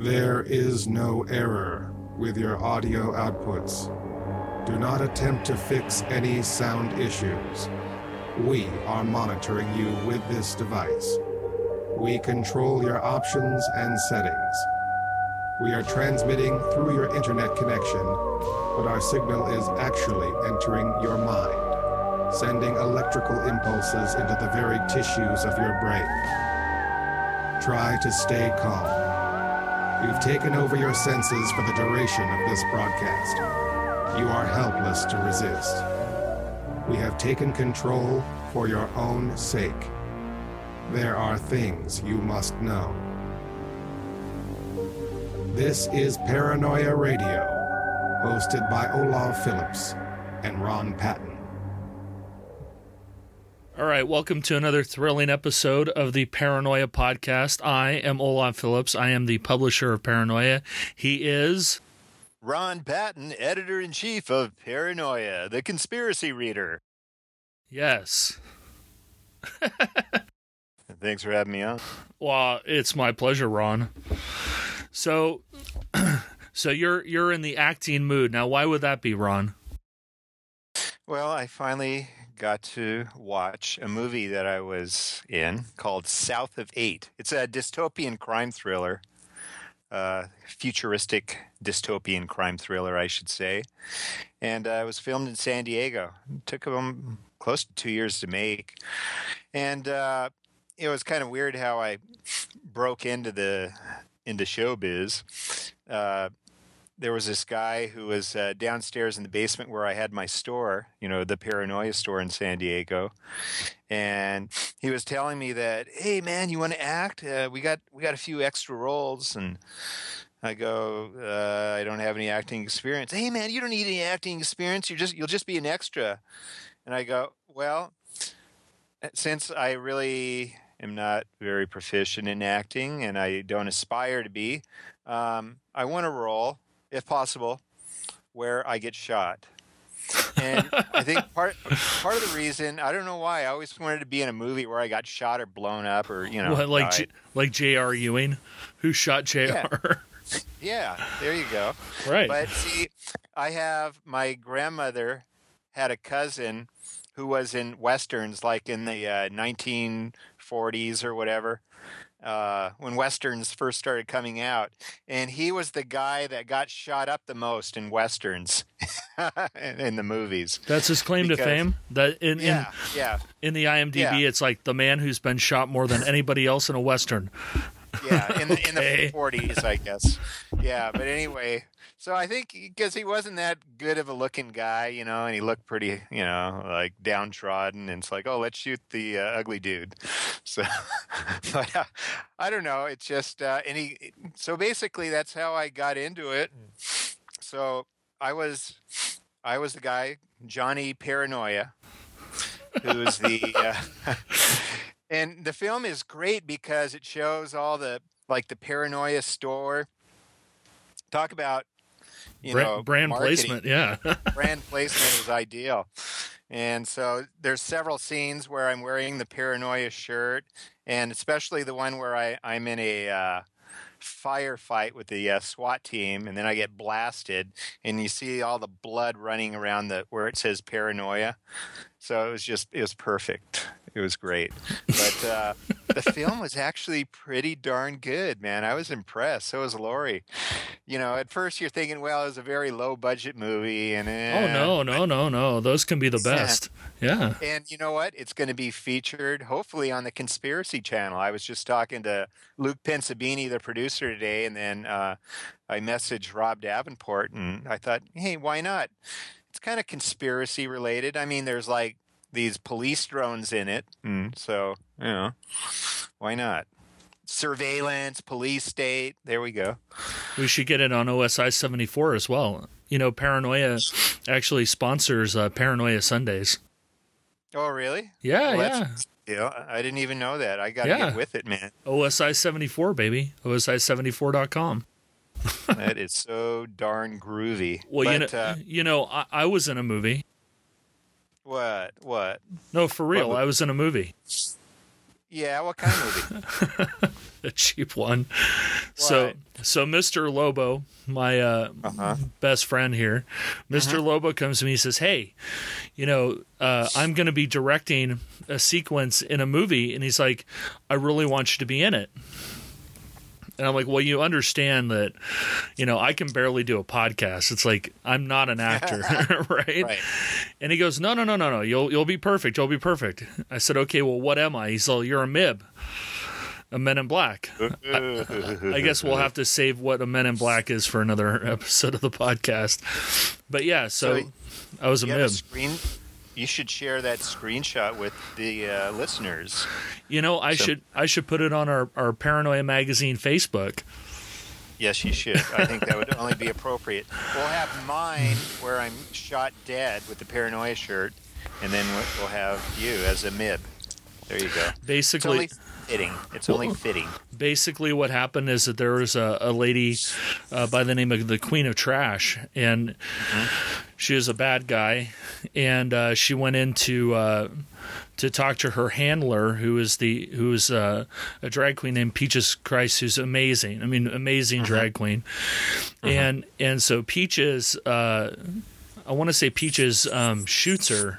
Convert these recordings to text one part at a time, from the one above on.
There is no error with your audio outputs. Do not attempt to fix any sound issues. We are monitoring you with this device. We control your options and settings. We are transmitting through your internet connection, but our signal is actually entering your mind, sending electrical impulses into the very tissues of your brain. Try to stay calm. We've taken over your senses for the duration of this broadcast. You are helpless to resist. We have taken control for your own sake. There are things you must know. This is Paranoia Radio, hosted by Olav Phillips and Ron Patton. Right, welcome to another thrilling episode of the Paranoia Podcast. I am Olav Phillips. I am the publisher of Paranoia. He is Ron Patton, editor in chief of Paranoia, the conspiracy reader. Yes. Thanks for having me on. Well, it's my pleasure, Ron. So, so you're you're in the acting mood now. Why would that be, Ron? Well, I finally got to watch a movie that I was in called South of Eight. It's a dystopian crime thriller, uh, futuristic dystopian crime thriller, I should say. And uh, it was filmed in San Diego. It took them close to two years to make. And uh, it was kind of weird how I broke into the into showbiz. Uh, there was this guy who was uh, downstairs in the basement where I had my store, you know, the Paranoia store in San Diego, and he was telling me that, hey man, you want to act? Uh, we got we got a few extra roles, and I go, uh, I don't have any acting experience. Hey man, you don't need any acting experience. You just you'll just be an extra, and I go, well, since I really am not very proficient in acting and I don't aspire to be, um, I want a role if possible, where I get shot. and I think part part of the reason I don't know why I always wanted to be in a movie where I got shot or blown up or you know What, like J- like J.R. Ewing, who shot J.R. yeah there you go right. but see I have my grandmother had a cousin who was in westerns like in the uh, 1940s or whatever uh, when westerns first started coming out, and he was the guy that got shot up the most in westerns in, in the movies. That's his claim to fame. That in Yeah, yeah, in, in the IMDb, Yeah. it's like the man who's been shot more than anybody else in a western. Yeah. In the in the 40s, I guess. Yeah, but anyway, so I think because he wasn't that good of a looking guy, you know, and he looked pretty, you know, like downtrodden, and it's like, oh, let's shoot the uh, ugly dude. So, but uh, I don't know. It's just, uh, and he. So basically, that's how I got into it. So I was, I was the guy Johnny Paranoia, who's the. Uh, and the film is great because it shows all the like the paranoia store talk about you Bra- know brand marketing. placement, yeah. brand placement is ideal and so there's several scenes where i'm wearing the paranoia shirt and especially the one where I, i'm in a uh, firefight with the uh, swat team and then i get blasted and you see all the blood running around the where it says paranoia so it was just it was perfect it was great but uh, the film was actually pretty darn good man i was impressed so was lori you know at first you're thinking well it was a very low budget movie and oh eh, no, no, no, no. Those can be the best. Yeah. and you know what? It's going to be featured hopefully on the Conspiracy Channel. I was just talking to Luke Pensabini, the producer, today, and then uh, I messaged Rob Davenport, and I thought, hey, why not? It's kind of conspiracy related. I mean, there's like these police drones in it, and so you know, why not? Surveillance, police state. There we go. We should get it on OSI 74 as well. You know, Paranoia actually sponsors uh, Paranoia Sundays. Oh, really? Yeah, Well, yeah. Yeah, I didn't even know that. I got to Yeah. get with it, man. OSI 74, baby. OSI74.com. that is so darn groovy. Well, you know, uh, you know, I, I was in a movie. What? What? No, for real, What- I was in a movie. Yeah, what kind of movie? a cheap one. So so Mr. Lobo, my uh, Uh-huh. best friend here, mister Lobo comes to me and says, "Hey, you know, uh, I'm going to be directing a sequence in a movie," and he's like, "I really want you to be in it." And I'm like, well, you understand that, you know, I can barely do a podcast. It's like I'm not an actor, right? Right. And he goes, no, no, no, no, no. You'll you'll be perfect. You'll be perfect. I said, okay. Well, what am I? He's like, you're a MIB, a Men in Black. I guess we'll have to save what a Men in Black is for another episode of the podcast. But yeah, so, So, I was a have a MIB. screen. You should share that screenshot with the uh, listeners. You know, I So- should I should put it on our our Paranoia magazine Facebook. Yes, you should. I think that would only be appropriate. We'll have mine where I'm shot dead with the paranoia shirt, and then we'll- have you as a mib. There you go. Basically, fitting. It's only fitting. basically what happened is that there was a, a lady uh, by the name of the Queen of Trash, and she was a bad guy, and uh, she went into uh, to talk to her handler, who is the who is uh, a drag queen named Peaches Christ, who's amazing. I mean, amazing drag queen, and and so Peaches, uh, I want to say Peaches um, shoots her.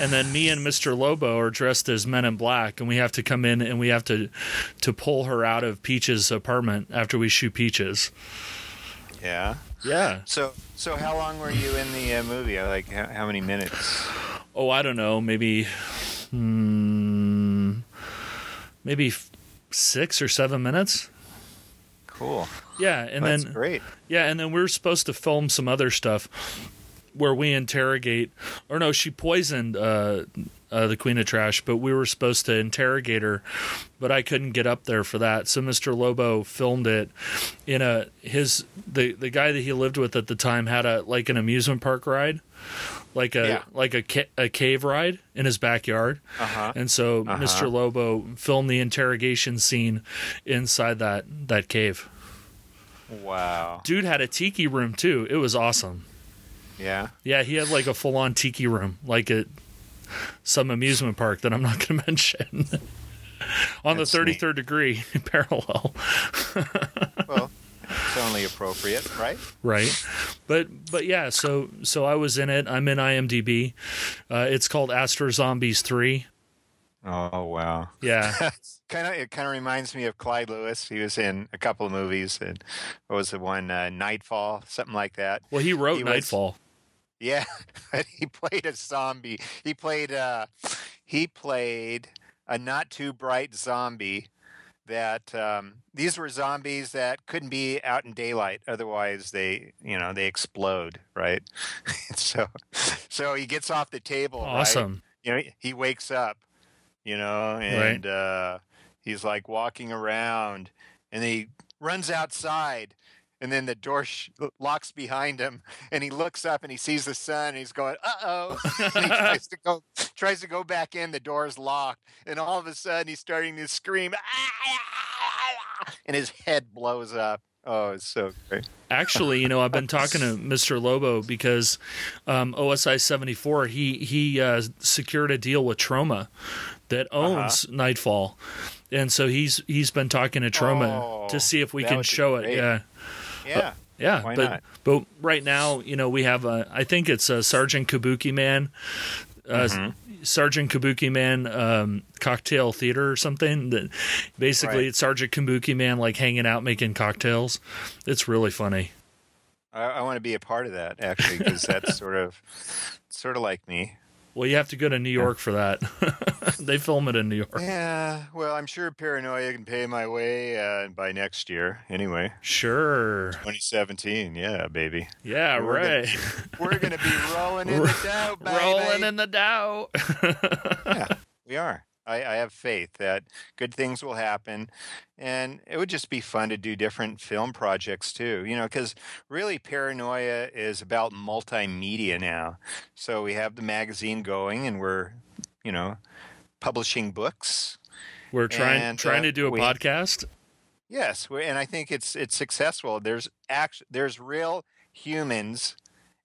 And then me and Mr. Lobo are dressed as men in black, and we have to come in and we have to to pull her out of Peach's apartment after we shoot Peaches. Yeah. Yeah. So, so how long were you in the uh, movie? Like, how, how many minutes? Oh, I don't know, maybe, hmm, maybe six or seven minutes. Cool. Yeah, and That's then great. yeah, and then we are supposed to film some other stuff where we interrogate. Or no, she poisoned uh, uh, the Queen of Trash, but we were supposed to interrogate her, but I couldn't get up there for that. So Mr. Lobo filmed it in a his the the guy that he lived with at the time had a like an amusement park ride. Like a Yeah. like a ca- a cave ride in his backyard, Uh huh. and so Uh-huh. Mr. Lobo filmed the interrogation scene inside that that cave. Wow. Dude had a tiki room too. It was awesome. Yeah. Yeah, he had like a full on tiki room, like at some amusement park that I'm not going to mention. on That's the neat. 33rd degree parallel, Well, it's only appropriate, right? right? But but yeah, so so I was in it. I'm in IMDb. Uh, it's called Astro Zombies 3. Oh wow. Yeah. kind of. It kind of reminds me of Clyde Lewis. He was in a couple of movies. And what was the one? Uh, Nightfall, something like that. Well, he wrote He was- Nightfall. Yeah, he played a zombie. He played uh he played a not too bright zombie that um these were zombies that couldn't be out in daylight otherwise they you know they explode right so so he gets off the table right? Awesome. you know he wakes up you know and uh he's like walking around and he runs outside and then the door sh- locks behind him and he looks up and he sees the sun and he's going uh-oh and he tries to go tries to go back in the door's locked and all of a sudden he's starting to scream "Ah!" and his head blows up oh it's so great Actually, you know, I've been talking to Mr. Lobo because um, OSI 74, he he uh, secured a deal with Troma that owns Nightfall. And so he's he's been talking to Troma Oh, to see if we can show it. great. Yeah. yeah Yeah, Why but not? but right now, you know, we have a I think it's a Sergeant Kabuki Man uh, Mm-hmm. Sergeant Kabuki Man um, cocktail theater or something. That basically Right. it's Sergeant Kabuki Man like hanging out making cocktails. It's really funny. I, I want to be a part of that actually because that's sort of sort of like me Well, you have to go to New York for that. they film it in New York. Yeah, well, I'm sure Paranoia can pay my way uh, by next year. Anyway, Sure. 2017, yeah, baby. Yeah, We're gonna right. We're gonna be rolling in the dough, baby. Rolling in the dough. yeah, we are. I, I have faith that good things will happen, and it would just be fun to do different film projects too. You know, because really, Paranoia is about multimedia now. So we have the magazine going, and we're, you know, publishing books. We're trying And, trying uh, to do a we- podcast. Yes, we- and I think it's it's successful. There's act there's real humans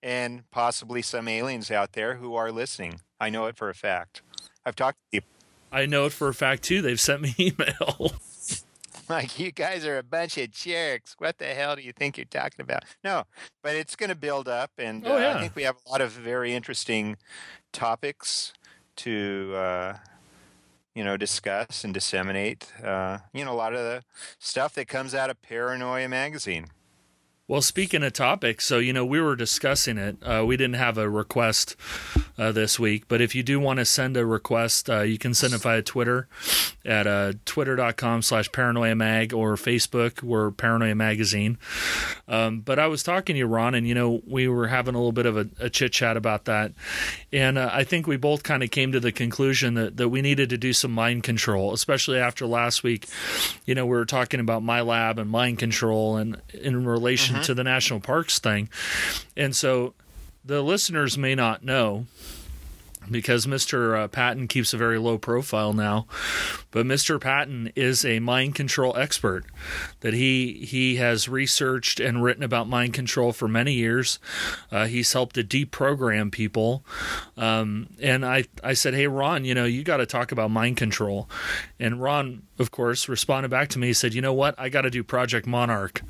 and possibly some aliens out there who are listening. I know it for a fact. I've talked to people. I know it for a fact too. They've sent me email. like you guys are a bunch of jerks. What the hell do you think you're talking about? No, but it's going to build up, and Oh, uh. I think we have a lot of very interesting topics to uh, you know discuss and disseminate. Uh, you know, a lot of the stuff that comes out of Paranoia magazine. Well, speaking of topics, so you know we were discussing it. Uh, we didn't have a request uh, this week, but if you do want to send a request, uh, you can send it via Twitter at uh, twitter.com slash paranoia mag or Facebook, we're Paranoia Magazine. Um, but I was talking to you, Ron, and you know we were having a little bit of a, a chit chat about that, and uh, I think we both kind of came to the conclusion that that we needed to do some mind control, especially after last week. You know, we were talking about my lab and mind control, and in relation to the national parks thing, and so the listeners may not know because Mr. Uh, Patton keeps a very low profile now, but Mr. Patton is a mind control expert. That he he has researched and written about mind control for many years. Uh, he's helped to deprogram people, um, and I I said, hey Ron, you know you got to talk about mind control, and Ron of course responded back to me. He said, you know what, I got to do Project Monarch.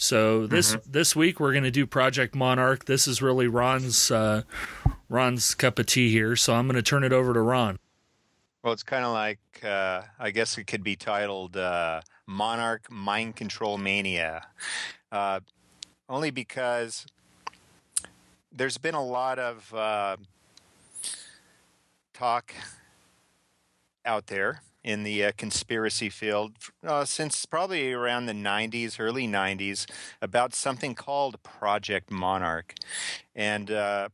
So this this week we're going to do Project Monarch. This is really Ron's uh, Ron's cup of tea here. So I'm going to turn it over to Ron. Well, it's kind of like uh, I guess it could be titled uh, "Monarch Mind Control Mania," uh, only because there's been a lot of uh, talk out there in the uh, conspiracy field uh, since probably around the 90s, early 90s, about something called Project Monarch, and uh,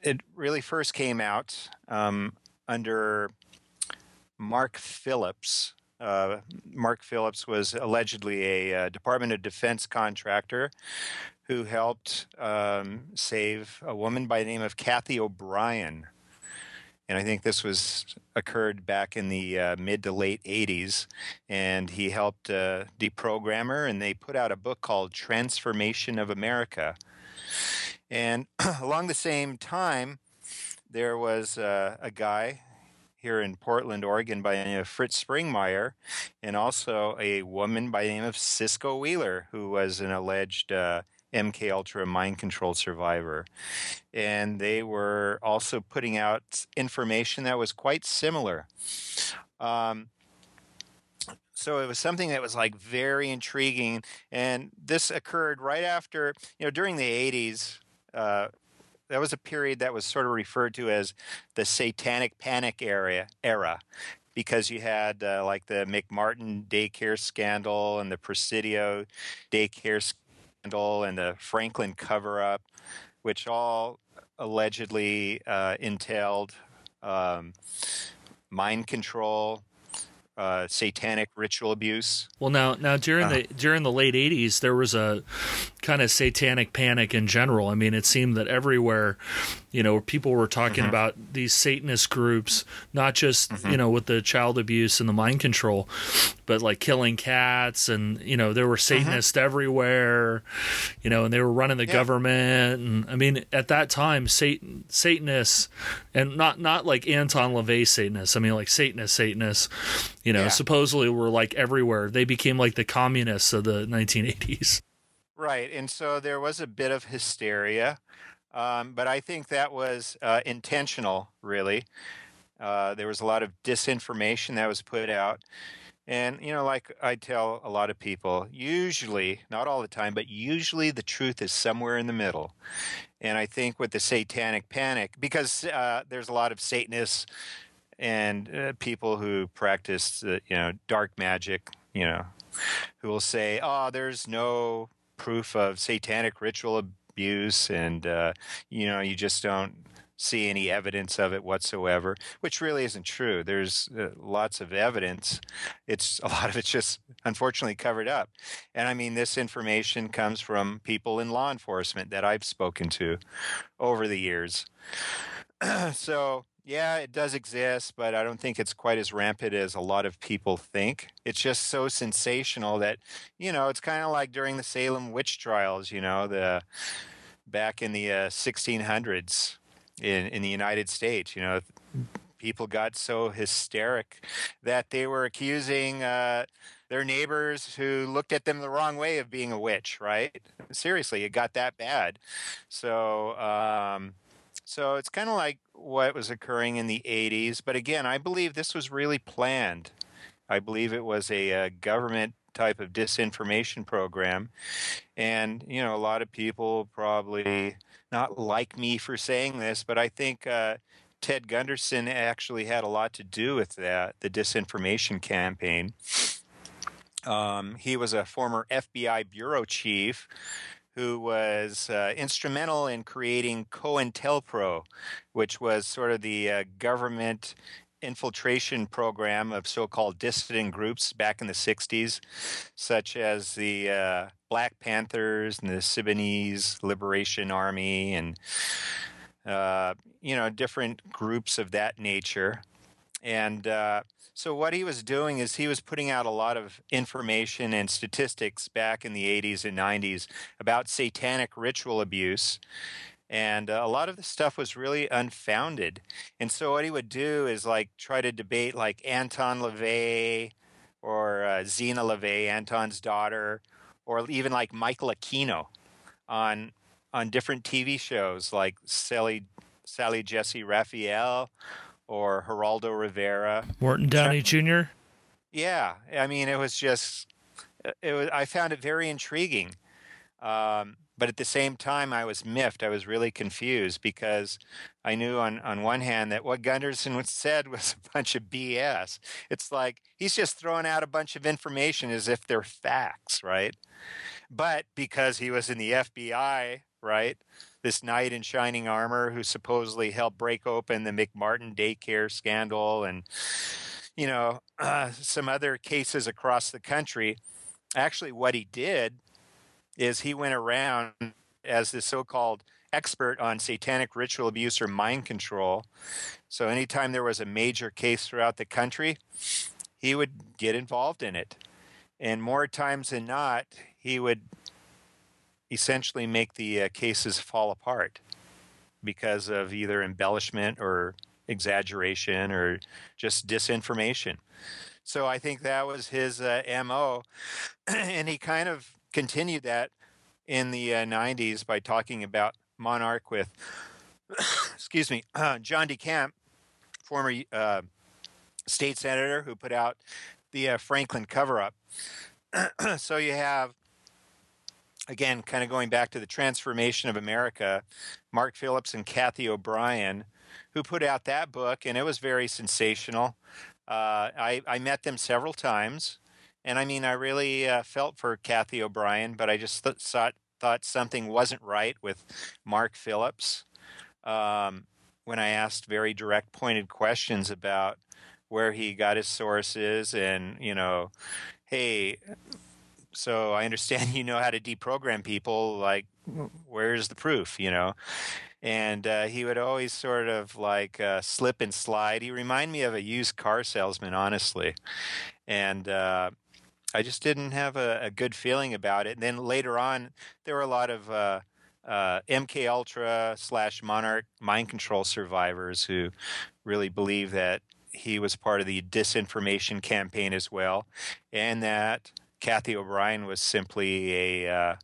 it really first came out. Um, under Mark Phillips. Uh, Mark Phillips was allegedly a uh, Department of Defense contractor who helped um, save a woman by the name of Cathy O'Brien. And I think this was occurred back in the uh, mid to late 80s. And he helped uh, deprogram her, and they put out a book called Trance Formation of America. And along the same time, there was uh, a guy here in Portland, Oregon, by the name of Fritz Springmeier, and also a woman by the name of Cisco Wheeler, who was an alleged uh, MK Ultra mind control survivor. And they were also putting out information that was quite similar. Um, so it was something that was like very intriguing, and this occurred right after, you know, during the 80s. Uh, that was a period that was sort of referred to as the satanic panic era era because you had uh, like the McMartin daycare scandal and the Presidio daycare scandal and the Franklin cover up which all allegedly uh, entailed um, mind control uh, satanic ritual abuse Well, now now during uh. the during the late '80s, there was a kind of satanic panic in general. I mean, it seemed that everywhere, you know, people were talking mm-hmm. about these Satanist groups, not just mm-hmm. you know with the child abuse and the mind control, but like killing cats, and you know there were mm-hmm. Satanists everywhere, you know, and they were running the Yeah. government, and I mean at that time, Satan Satanists, and not not like Anton LaVey Satanists. I mean like Satanist Satanists, you know, Yeah. supposedly were like everywhere. They became like the communists of the 1980s. Right, and so there was a bit of hysteria, um, but I think that was uh, intentional. Really, uh, there was a lot of disinformation that was put out, and you know, like I tell a lot of people, usually, not all the time, but usually, the truth is somewhere in the middle. And I think with the satanic panic, because uh, there's a lot of Satanists and uh, people who practice, uh, you know, dark magic, you know, who will say, "Oh, there's no proof of satanic ritual abuse, and uh, you know, you just don't see any evidence of it whatsoever," which really isn't true. There's uh, lots of evidence. It's a lot of it's just unfortunately covered up. And I mean, this information comes from people in law enforcement that I've spoken to over the years. so yeah, it does exist, but I don't think it's quite as rampant as a lot of people think. It's just so sensational that, you know, it's kind of like during the Salem witch trials, you know, the back in the uh, 1600s in, in the United States, you know, people got so hysteric that they were accusing uh, their neighbors who looked at them the wrong way of being a witch. Right? Seriously, it got that bad. So. Um, so it's kind of like what was occurring in the 80s. But again, I believe this was really planned. I believe it was a, a government type of disinformation program. And, you know, a lot of people probably not like me for saying this, but I think uh, Ted Gunderson actually had a lot to do with that, the disinformation campaign. Um, he was a former FBI bureau chief who was uh, instrumental in creating COINTELPRO, which was sort of the uh, government infiltration program of so-called dissident groups back in the 60s, such as the uh, Black Panthers and the Symbionese Liberation Army and uh, you know different groups of that nature. And uh, so what he was doing is he was putting out a lot of information and statistics back in the 80s and 90s about satanic ritual abuse. And uh, a lot of the stuff was really unfounded. And so what he would do is like try to debate like Anton LaVey or uh, Zeena LaVey, Anton's daughter, or even like Michael Aquino on on different TV shows like Sally Sally Jessy Raphael or Geraldo Rivera. Morton Downey Jr. Yeah, I mean, it was just, it was. I found it very intriguing, um, but at the same time, I was miffed. I was really confused because I knew on on one hand that what Gunderson said was a bunch of BS. It's like he's just throwing out a bunch of information as if they're facts, right? But because he was in the FBI, right? This knight in shining armor who supposedly helped break open the McMartin daycare scandal and you know uh, some other cases across the country. Actually, what he did is he went around as the so-called expert on satanic ritual abuse or mind control. So anytime there was a major case throughout the country, he would get involved in it. And more times than not, he would essentially make the uh, cases fall apart because of either embellishment or exaggeration or just disinformation. So I think that was his uh, MO. and he kind of continued that in the uh, 90s by talking about Monarch with, excuse me, uh, John DeCamp, former uh, state senator who put out the uh, Franklin cover up. so you have again, kind of going back to the Trance Formation of America, Mark Phillips and Cathy O'Brien, who put out that book, and it was very sensational. Uh, I, I, met them several times, and I mean, I really uh, felt for Cathy O'Brien, but I just th- thought thought something wasn't right with Mark Phillips um, when I asked very direct, pointed questions about where he got his sources, and you know, hey, so I understand you know how to deprogram people. Like, where's the proof? You know, and uh, he would always sort of like uh, slip and slide. He reminded me of a used car salesman, honestly, and. Uh, I just didn't have a, a, good feeling about it. And then later on, there were a lot of uh, uh, MK Ultra slash Monarch mind control survivors who really believe that he was part of the disinformation campaign as well, and that Cathy O'Brien was simply a, uh,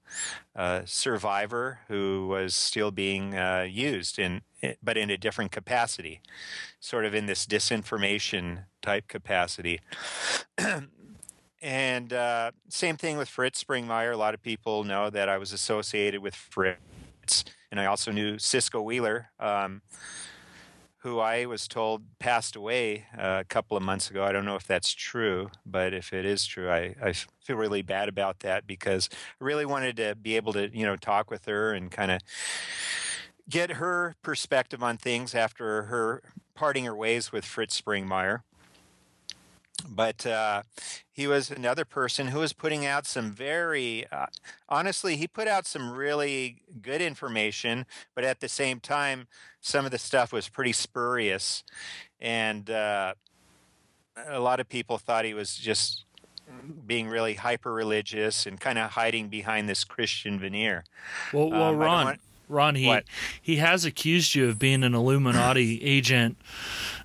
a survivor who was still being uh, used in, but in a different capacity, sort of in this disinformation type capacity. and uh, same thing with Fritz Springmeier. A lot of people know that I was associated with Fritz, and I also knew Cisco Wheeler. Um, who I was told passed away uh, a couple of months ago. I don't know if that's true, but if it is true, I, I feel really bad about that because I really wanted to be able to, you know, talk with her and kind of get her perspective on things after her parting her ways with Fritz Springmeier but uh, he was another person who was putting out some very uh, honestly he put out some really good information but at the same time some of the stuff was pretty spurious and uh, a lot of people thought he was just being really hyper religious and kind of hiding behind this christian veneer well, well um, ron want, ron he what? he has accused you of being an illuminati agent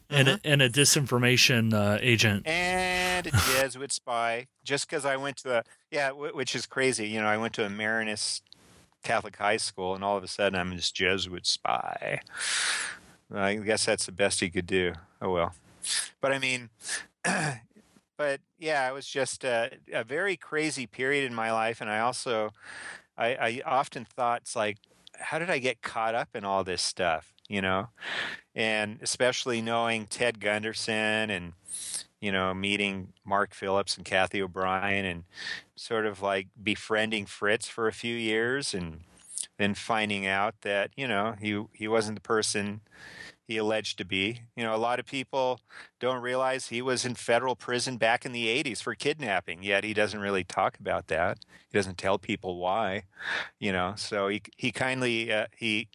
and a, and a disinformation uh, agent. and a Jesuit spy. Just because I went to a yeah, w- which is crazy. You know, I went to a Marianist Catholic high school, and all of a sudden I'm this Jesuit spy. I guess that's the best he could do. Oh well, but I mean, but yeah, it was just a, a very crazy period in my life, and I also, I, I often thought it's like, how did I get caught up in all this stuff? You know, and especially knowing Ted Gunderson and you know meeting Mark Phillips and Cathy O'Brien and sort of like befriending Fritz for a few years and then finding out that you know he he wasn't the person he alleged to be. You know, a lot of people don't realize he was in federal prison back in the 80s for kidnapping, yet he doesn't really talk about that. He doesn't tell people why, you know. So he he kindly uh, he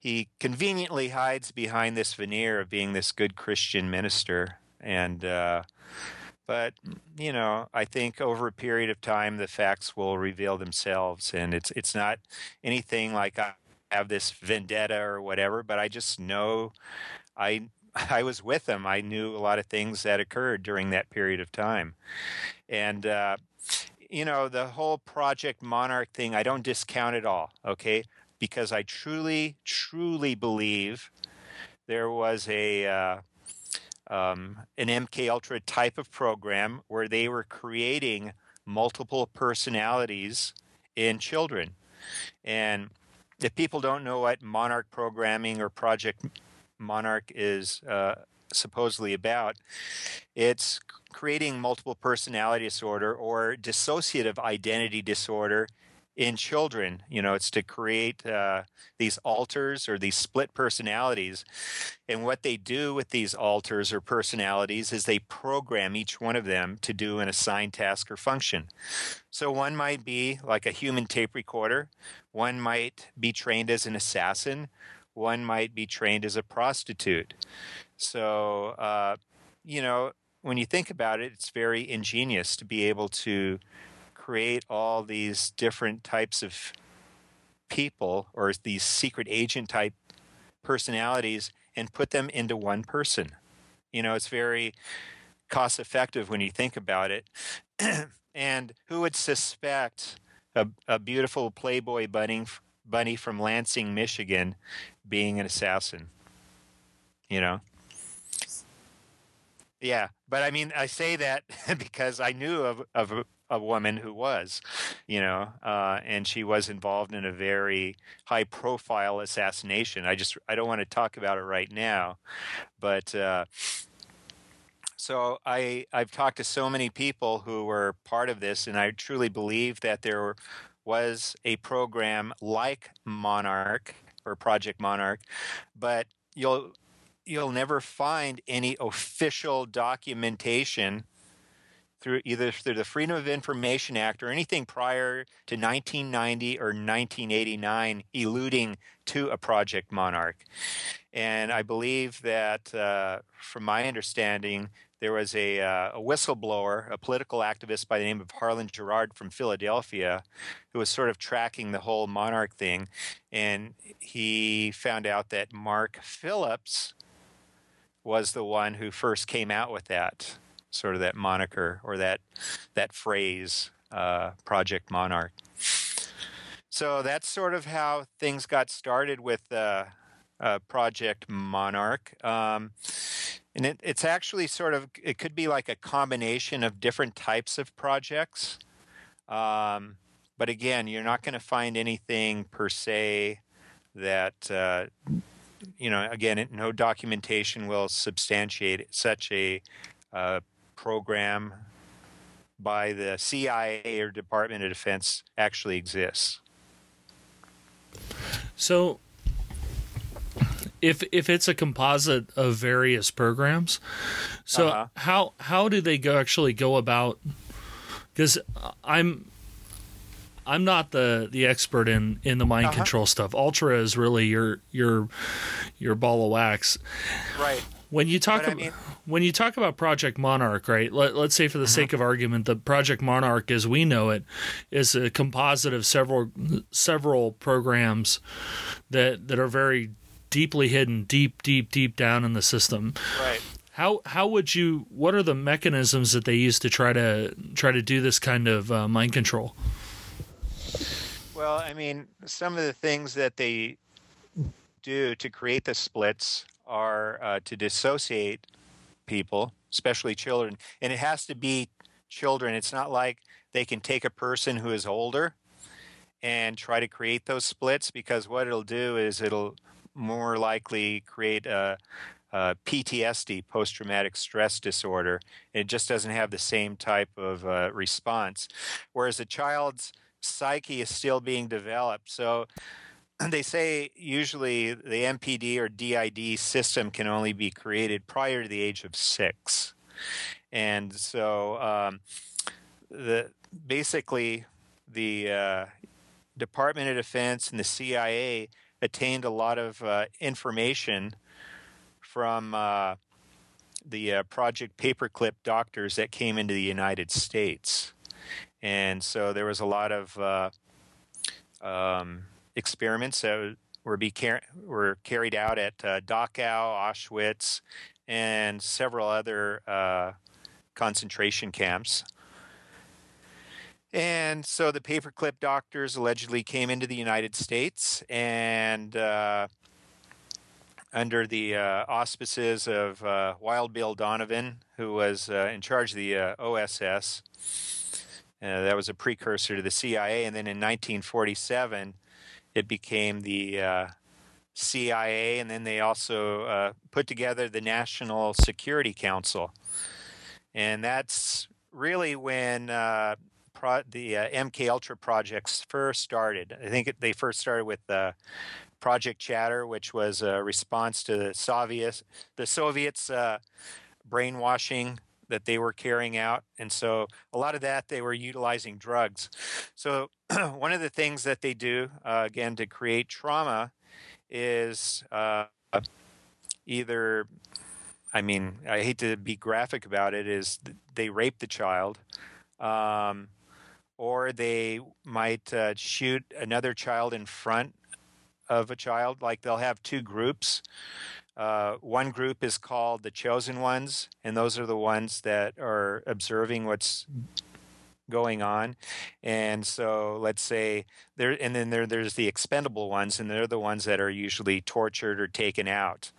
he conveniently hides behind this veneer of being this good Christian minister and uh but you know, I think over a period of time the facts will reveal themselves and it's it's not anything like I have this vendetta or whatever, but I just know I I was with them. I knew a lot of things that occurred during that period of time. And uh you know, the whole Project Monarch thing, I don't discount it all, okay? Because I truly, truly believe there was a uh, um, an MK Ultra type of program where they were creating multiple personalities in children. And if people don't know what Monarch programming or Project Monarch is uh, supposedly about, it's creating multiple personality disorder or dissociative identity disorder in children. You know, it's to create uh, these alters or these split personalities. And what they do with these alters or personalities is they program each one of them to do an assigned task or function. So one might be like a human tape recorder, one might be trained as an assassin, one might be trained as a prostitute. So, uh, you know, when you think about it, it's very ingenious to be able to create all these different types of people or these secret agent type personalities and put them into one person. You know, it's very cost effective when you think about it. and who would suspect a, a beautiful Playboy bunny, bunny from Lansing, Michigan, being an assassin? You know? Yeah, but I mean, I say that because I knew of, of a, a woman who was, you know, uh, and she was involved in a very high profile assassination. I just, I don't want to talk about it right now, but, uh, so I, I've talked to so many people who were part of this, and I truly believe that there was a program like Monarch or Project Monarch, but you'll you'll never find any official documentation through either through the Freedom of Information Act or anything prior to 1990 or 1989 eluding to a Project Monarch. And I believe that, uh, from my understanding, there was a, uh, a, whistleblower, a political activist by the name of Harlan Girard from Philadelphia, who was sort of tracking the whole Monarch thing. And he found out that Mark Phillips was the one who first came out with that sort of that moniker or that that phrase, uh, Project Monarch. So that's sort of how things got started with uh, uh, Project Monarch. Um, and it, it's actually sort of, it could be like a combination of different types of projects. Um, but again, you're not going to find anything per se that, uh, you know, again, it, no documentation will substantiate such a uh, program by the CIA or Department of Defense actually exists. So if if it's a composite of various programs, so uh-huh. how how do they go actually go about because I'm I'm not the the expert in in the mind uh-huh. control stuff. Ultra is really your your your ball of wax. Right. When you talk about I mean, when you talk about Project Monarch, right? Let, us say for the uh-huh. sake of argument, the Project Monarch, as we know it, is a composite of several several programs that that are very deeply hidden, deep, deep, deep down in the system. Right. How how would you? What are the mechanisms that they use to try to try to do this kind of uh, mind control? Well, I mean, some of the things that they do to create the splits are uh, to dissociate people, especially children, and it has to be children. It's not like they can take a person who is older and try to create those splits because what it'll do is it'll more likely create a, a PTSD, post traumatic stress disorder. It just doesn't have the same type of uh, response. Whereas a child's psyche is still being developed. So they say usually the MPD or DID system can only be created prior to the age of six. And so um, the basically the uh, Department of Defense and the CIA attained a lot of uh, information from uh, the uh, Project Paperclip doctors that came into the United States. And so there was a lot of uh, um, experiments that were, be car- were carried out at uh, Dachau, Auschwitz, and several other uh, concentration camps. And so the paperclip doctors allegedly came into the United States and uh, under the uh, auspices of uh, Wild Bill Donovan, who was uh, in charge of the uh, OSS. Uh, that was a precursor to the CIA. And then in 1947, it became the CIA. And then they also put together the National Security Council. And that's really when pro- the uh, MK Ultra projects first started. I think it, they first started with uh, Project Chatter, which was a response to the Soviets, the Soviets uh, brainwashing that they were carrying out, and so a lot of that they were utilizing drugs. So one of the things that they do uh, again to create trauma is uh, either I mean, I hate to be graphic about it, is they rape the child. Um, or they might uh, shoot another child in front of a child. Like they'll have two groups. Uh, one group is called the chosen ones, and those are the ones that are observing what's going on. And so let's say there, and then there, there's the expendable ones, and they're the ones that are usually tortured or taken out.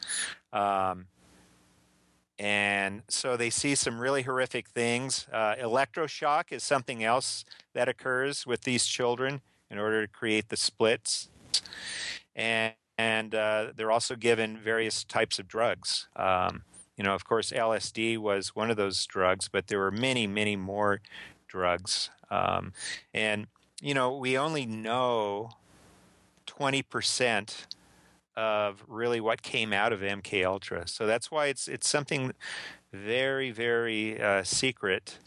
Um, and so they see some really horrific things. Uh, electroshock is something else that occurs with these children in order to create the splits. And, and uh, they're also given various types of drugs. Um, you know, of course, LSD was one of those drugs, but there were many, many more drugs. Um, and, you know, we only know 20% of really what came out of MK Ultra. So that's why it's it's something very very uh, secret.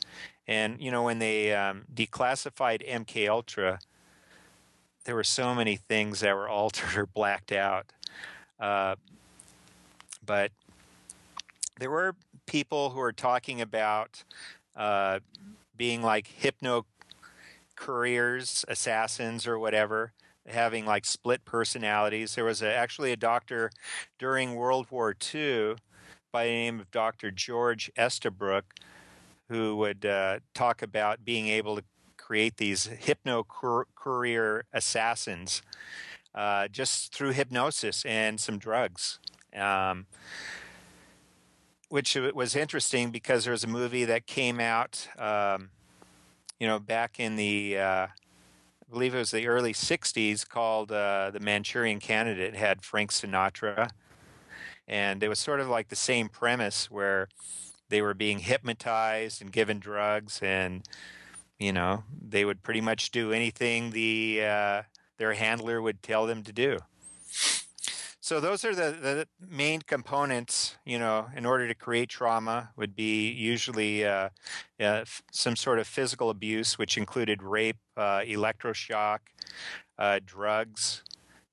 And you know when they um, declassified MK Ultra, there were so many things that were altered or blacked out. Uh, but there were people who were talking about uh, being like hypno couriers, assassins, or whatever having like split personalities. There was a, actually a doctor during World War II by the name of Dr. George Estabrook who would uh, talk about being able to create these hypno courier assassins uh, just through hypnosis and some drugs. Um, which was interesting because there was a movie that came out, um, you know, back in the uh, I believe it was the early 60s called uh, The Manchurian Candidate. It had Frank Sinatra. And it was sort of like the same premise where they were being hypnotized and given drugs and you know they would pretty much do anything the uh, their handler would tell them to do so those are the, the main components, you know, in order to create trauma would be usually uh, uh, some sort of physical abuse, which included rape, uh, electroshock, uh, drugs,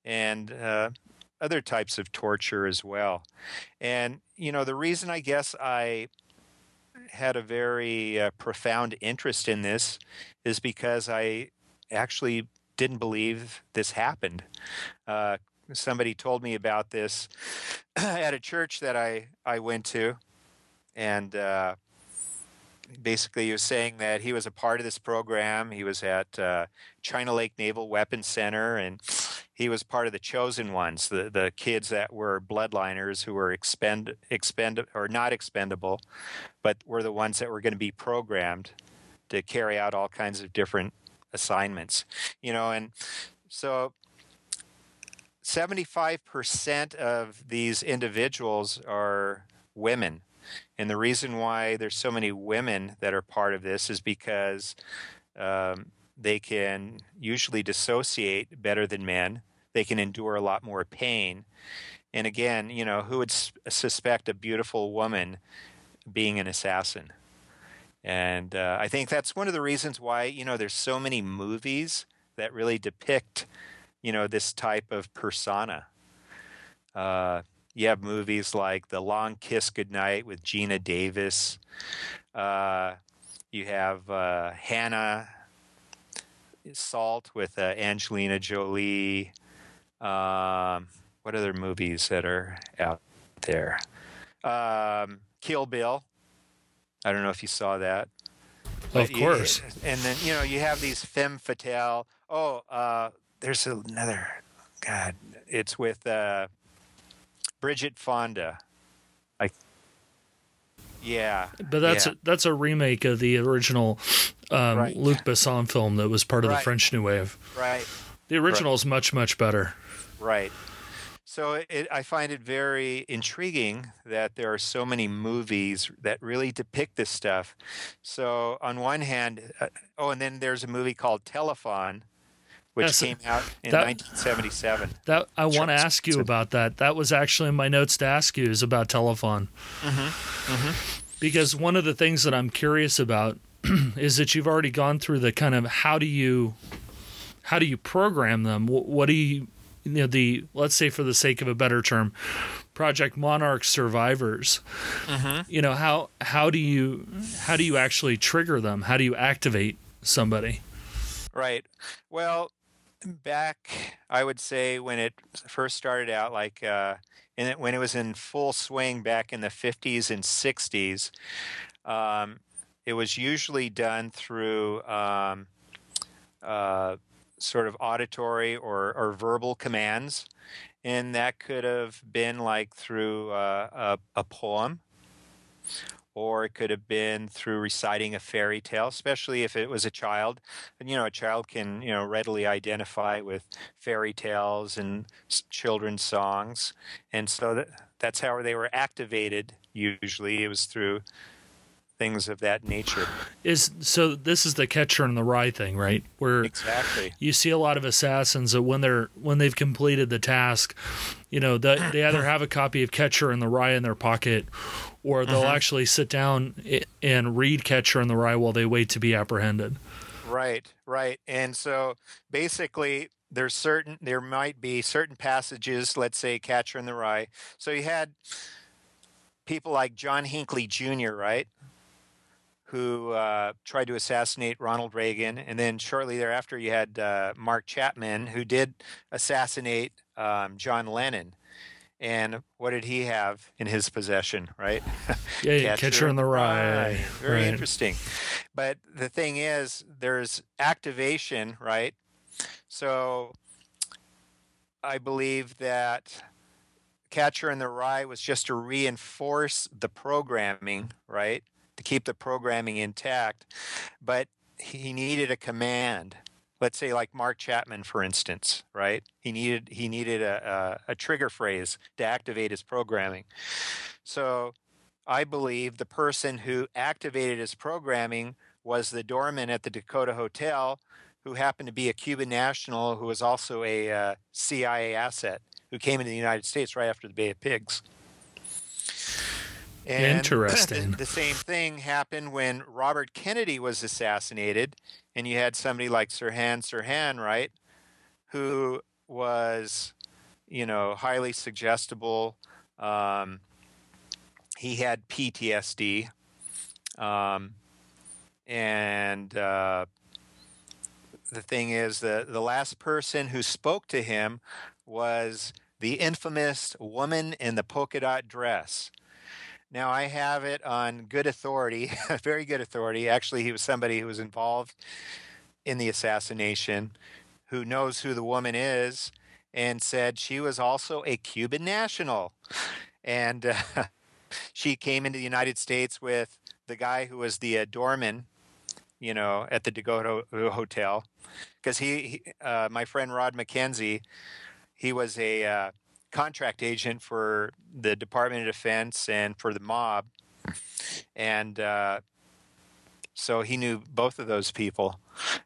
and uh, other types of torture as well. And, you know, the reason I guess I had a very uh, profound interest in this is because I actually didn't believe this happened somebody told me about this at a church that I I went to, and uh, basically he was saying that he was a part of this program. He was at uh, China Lake Naval Weapons Center, and he was part of the chosen ones, the the kids that were bloodliners who were expend expend or not expendable, but were the ones that were going to be programmed to carry out all kinds of different assignments. You know, and so 75% of these individuals are women. And the reason why there's so many women that are part of this is because um, they can usually dissociate better than men. They can endure a lot more pain. And again, you know, who would suspect a beautiful woman being an assassin? And uh, I think that's one of the reasons why, you know, there's so many movies that really depict, you know, this type of persona. Uh, you have movies like The Long Kiss Goodnight with Geena Davis. Uh, you have uh, Hannah Salt with uh, Angelina Jolie. Um, what other movies that are out there? Um, Kill Bill. I don't know if you saw that. Of But you- course. and then you know you have these femme fatale. Oh, uh, there's another. God, it's with uh, Bridget Fonda. Yeah. But that's yeah. a, that's a remake of the original um, Right. Luc Besson film that was part of the French New Wave. right. The original is much much better. Right. So it, I find it very intriguing that there are so many movies that really depict this stuff. So on one hand, uh, oh, and then there's a movie called Telefon, which Yes, came out in that- 1977. That I want to ask you about that. That was actually in my notes to ask you is about Telefon. Mm-hmm, mm-hmm. Because one of the things that I'm curious about is that you've already gone through the kind of how do you how do you program them? What, what do you you know the let's say for the sake of a better term, Project Monarch survivors. Mm-hmm. You know how how do you how do you actually trigger them? How do you activate somebody? Right. Well, back, I would say when it first started out, like uh, it, when it was in full swing back in the 50s and 60s, um, it was usually done through um, uh, sort of auditory or, or verbal commands. And that could have been like through uh, a, a poem or it could have been through reciting a fairy tale, especially if it was a child. And you know, a child can you know readily identify with fairy tales and children's songs, and so that that's how they were activated. Usually, it was through things of that nature. Is so this is the catcher in the rye thing, right? Where Exactly. you see a lot of assassins that when they're when they've completed the task, you know, the, they either have a copy of Catcher in the Rye in their pocket, or they'll mm-hmm. actually sit down and read Catcher in the Rye while they wait to be apprehended. Right, right. And so basically there's certain there might be certain passages, let's say Catcher in the Rye. So you had people like John Hinckley Jr., right? Who uh, tried to assassinate Ronald Reagan, and then shortly thereafter, you had uh, Mark Chapman, who did assassinate um, John Lennon. And what did he have in his possession, right? Yeah, yeah, Catcher in the Rye. Very right. interesting. But the thing is, there's activation, right? So I believe that Catcher in the Rye was just to reinforce the programming, right? To keep the programming intact. But he needed a command. Let's say like Mark Chapman, for instance, right? He needed he needed a, a, a trigger phrase to activate his programming. So I believe the person who activated his programming was the doorman at the Dakota Hotel, who happened to be a Cuban national who was also a uh, CIA asset who came into the United States right after the Bay of Pigs. And Interesting. The, the same thing happened when Robert Kennedy was assassinated, and you had somebody like Sirhan Sirhan, right, who was, you know, highly suggestible. Um, he had PTSD, um, and uh, the thing is the the last person who spoke to him was the infamous woman in the polka dot dress. Now I have it on good authority, very good authority. Actually, he was somebody who was involved in the assassination, who knows who the woman is, and said she was also a Cuban national, and uh, she came into the United States with the guy who was the uh, doorman, you know, at the Dakota Hotel, because he, he uh, my friend Rod McKenzie, he was a uh, contract agent for the Department of Defense and for the mob, and uh, so he knew both of those people,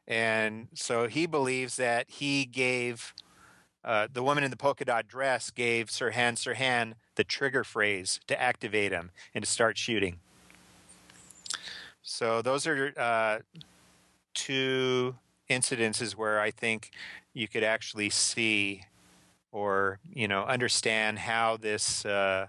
and so he believes that he gave. Uh, the woman in the polka dot dress gave Sirhan Sirhan the trigger phrase to activate him and to start shooting. So those are uh, two incidences where I think you could actually see or you know understand how this uh,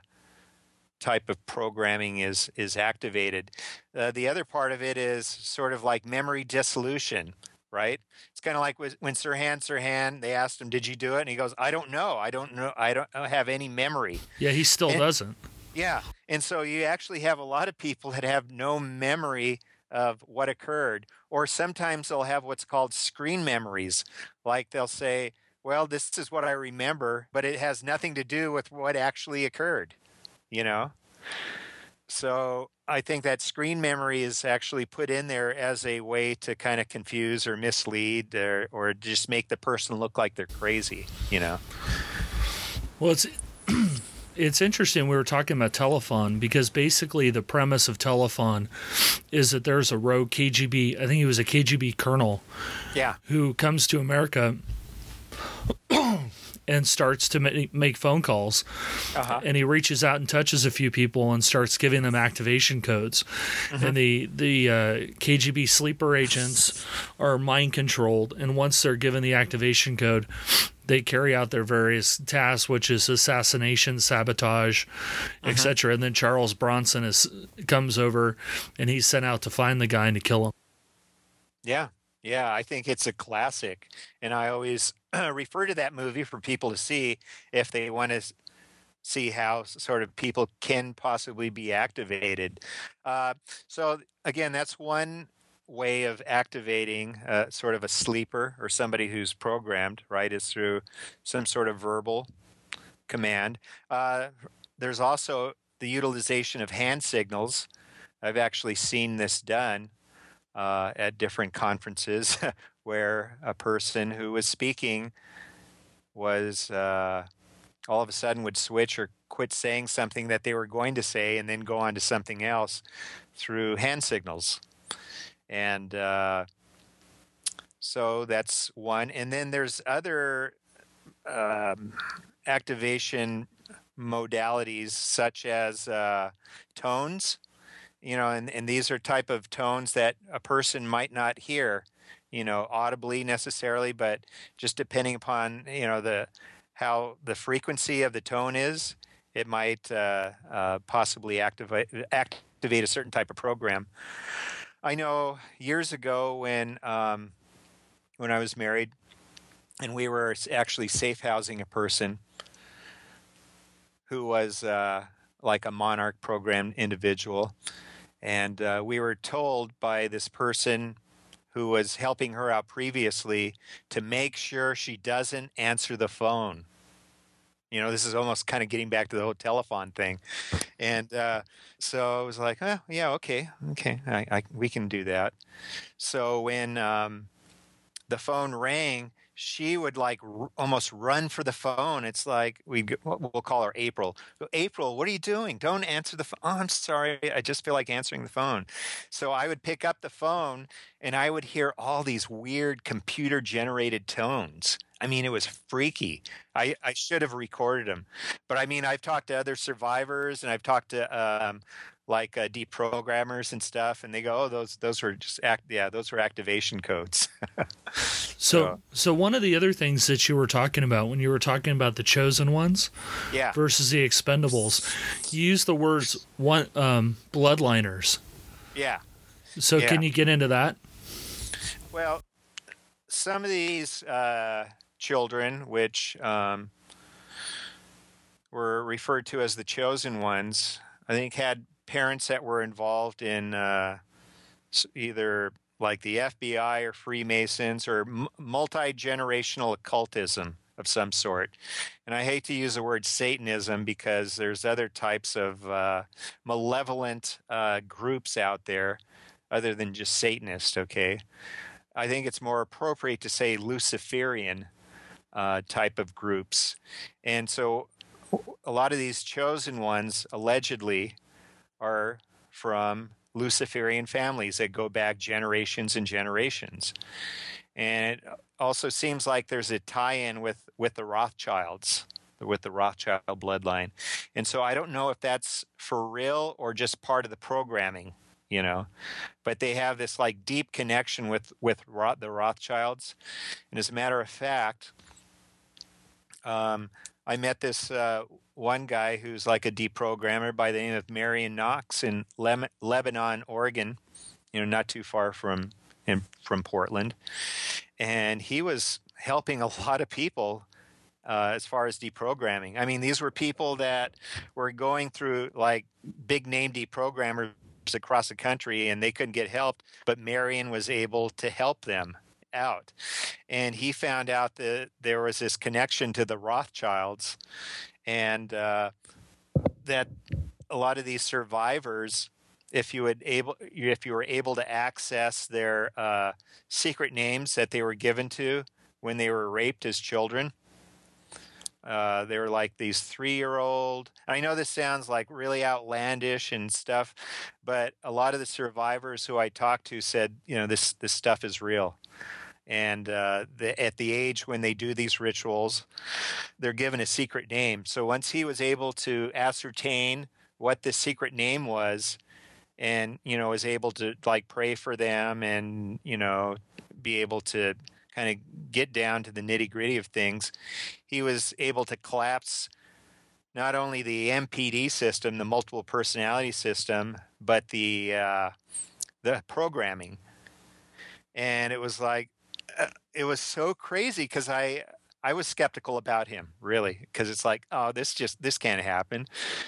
type of programming is is activated. Uh, the other part of it is sort of like memory dissolution, right? It's kind of like when Sirhan Sirhan they asked him, "Did you do it?" and he goes, "I don't know. I don't know. I don't have any memory." Yeah, he still And- doesn't. Yeah. And so you actually have a lot of people that have no memory of what occurred. Or sometimes they'll have what's called screen memories. Like they'll say, well, this is what I remember, but it has nothing to do with what actually occurred, you know? So I think that screen memory is actually put in there as a way to kind of confuse or mislead or, or just make the person look like they're crazy, you know? Well, it's it's interesting. We were talking about Telefon because basically the premise of Telefon is that there's a rogue KGB. I think he was a KGB colonel Yeah. who comes to America and starts to ma- make phone calls. Uh-huh. And he reaches out and touches a few people and starts giving them activation codes. And the the uh, KGB sleeper agents are mind controlled, and once they're given the activation code, they carry out their various tasks, which is assassination, sabotage, etc. And then Charles Bronson is comes over, and he's sent out to find the guy and to kill him. Yeah, yeah, I think it's a classic, and I always refer to that movie for people to see if they want to see how sort of people can possibly be activated. Uh, so again, that's one way of activating uh, sort of a sleeper or somebody who's programmed. Right, is through some sort of verbal command. Uh, there's also the utilization of hand signals. I've actually seen this done uh, at different conferences where a person who was speaking was uh, all of a sudden would switch or quit saying something that they were going to say and then go on to something else through hand signals. And uh, so that's one. And then there's other um, activation modalities such as uh, tones you know and, and these are type of tones that a person might not hear you know audibly necessarily but just depending upon you know the how the frequency of the tone is it might uh, uh, possibly activate activate a certain type of program. I know years ago when um, when i was married and we were actually safe housing a person who was uh, like a monarch program individual and uh, we were told by this person who was helping her out previously to make sure she doesn't answer the phone. You know, this is almost kind of getting back to the whole telephone thing. And uh, so I was like, oh, yeah, okay, okay, I, I, we can do that. So when um, the phone rang, she would like r- almost run for the phone. It's like we we'll call her April. April, what are you doing? Don't answer the phone. Oh, I'm sorry. I just feel like answering the phone. So I would pick up the phone and I would hear all these weird computer generated tones. I mean, it was freaky. I, I should have recorded them. But I mean, I've talked to other survivors and I've talked to um, like uh, deprogrammers and stuff, and they go, "Oh, those those were just act, yeah, those were activation codes." So, so one of the other things that you were talking about when you were talking about the chosen ones yeah, versus the expendables, you used the words one um, bloodliners. yeah. So, can you get into that? Well, some of these uh, children, which um, were referred to as the chosen ones, I think had parents that were involved in uh, either like the FBI or Freemasons or m- multi generational occultism of some sort. And I hate to use the word Satanism because there's other types of uh, malevolent uh, groups out there other than just Satanist, okay? I think it's more appropriate to say Luciferian uh, type of groups. And so a lot of these chosen ones allegedly are from Luciferian families that go back generations and generations. And it also seems like there's a tie-in with with the Rothschilds, with the Rothschild bloodline. And so I don't know if that's for real or just part of the programming, you know. But they have this like deep connection with with Roth, the Rothschilds. And as a matter of fact, um, I met this uh, one guy who's like a deprogrammer by the name of Marion Knox in Le- Lebanon, Oregon. You know, not too far from in, from Portland, and he was helping a lot of people uh, as far as deprogramming. I mean, these were people that were going through like big name deprogrammers across the country, and they couldn't get help, but Marion was able to help them out. And he found out that there was this connection to the Rothschilds, and uh, that a lot of these survivors, if you would able, if you were able to access their uh, secret names that they were given to when they were raped as children. Uh, they were like these three year old. I know this sounds like really outlandish and stuff, but a lot of the survivors who I talked to said, you know, this this stuff is real and uh, the, at the age when they do these rituals, they're given a secret name. So once he was able to ascertain what the secret name was, and you know was able to like pray for them and you know be able to kind of get down to the nitty gritty of things, he was able to collapse not only the MPD system, the multiple personality system, but the uh, the programming. And it was like uh, it was so crazy because I I was skeptical about him really because it's like oh this just this can't happen,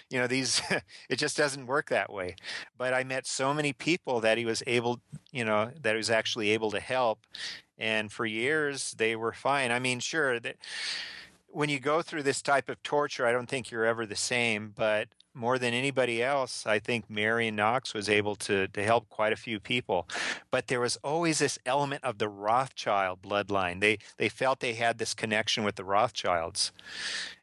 you know these it just doesn't work that way. But I met so many people that he was able you know that he was actually able to help, and for years they were fine. I mean sure that when you go through this type of torture, I don't think you're ever the same, but more than anybody else, I think Marion Knox was able to to help quite a few people. But there was always this element of the Rothschild bloodline. They they felt they had this connection with the Rothschilds,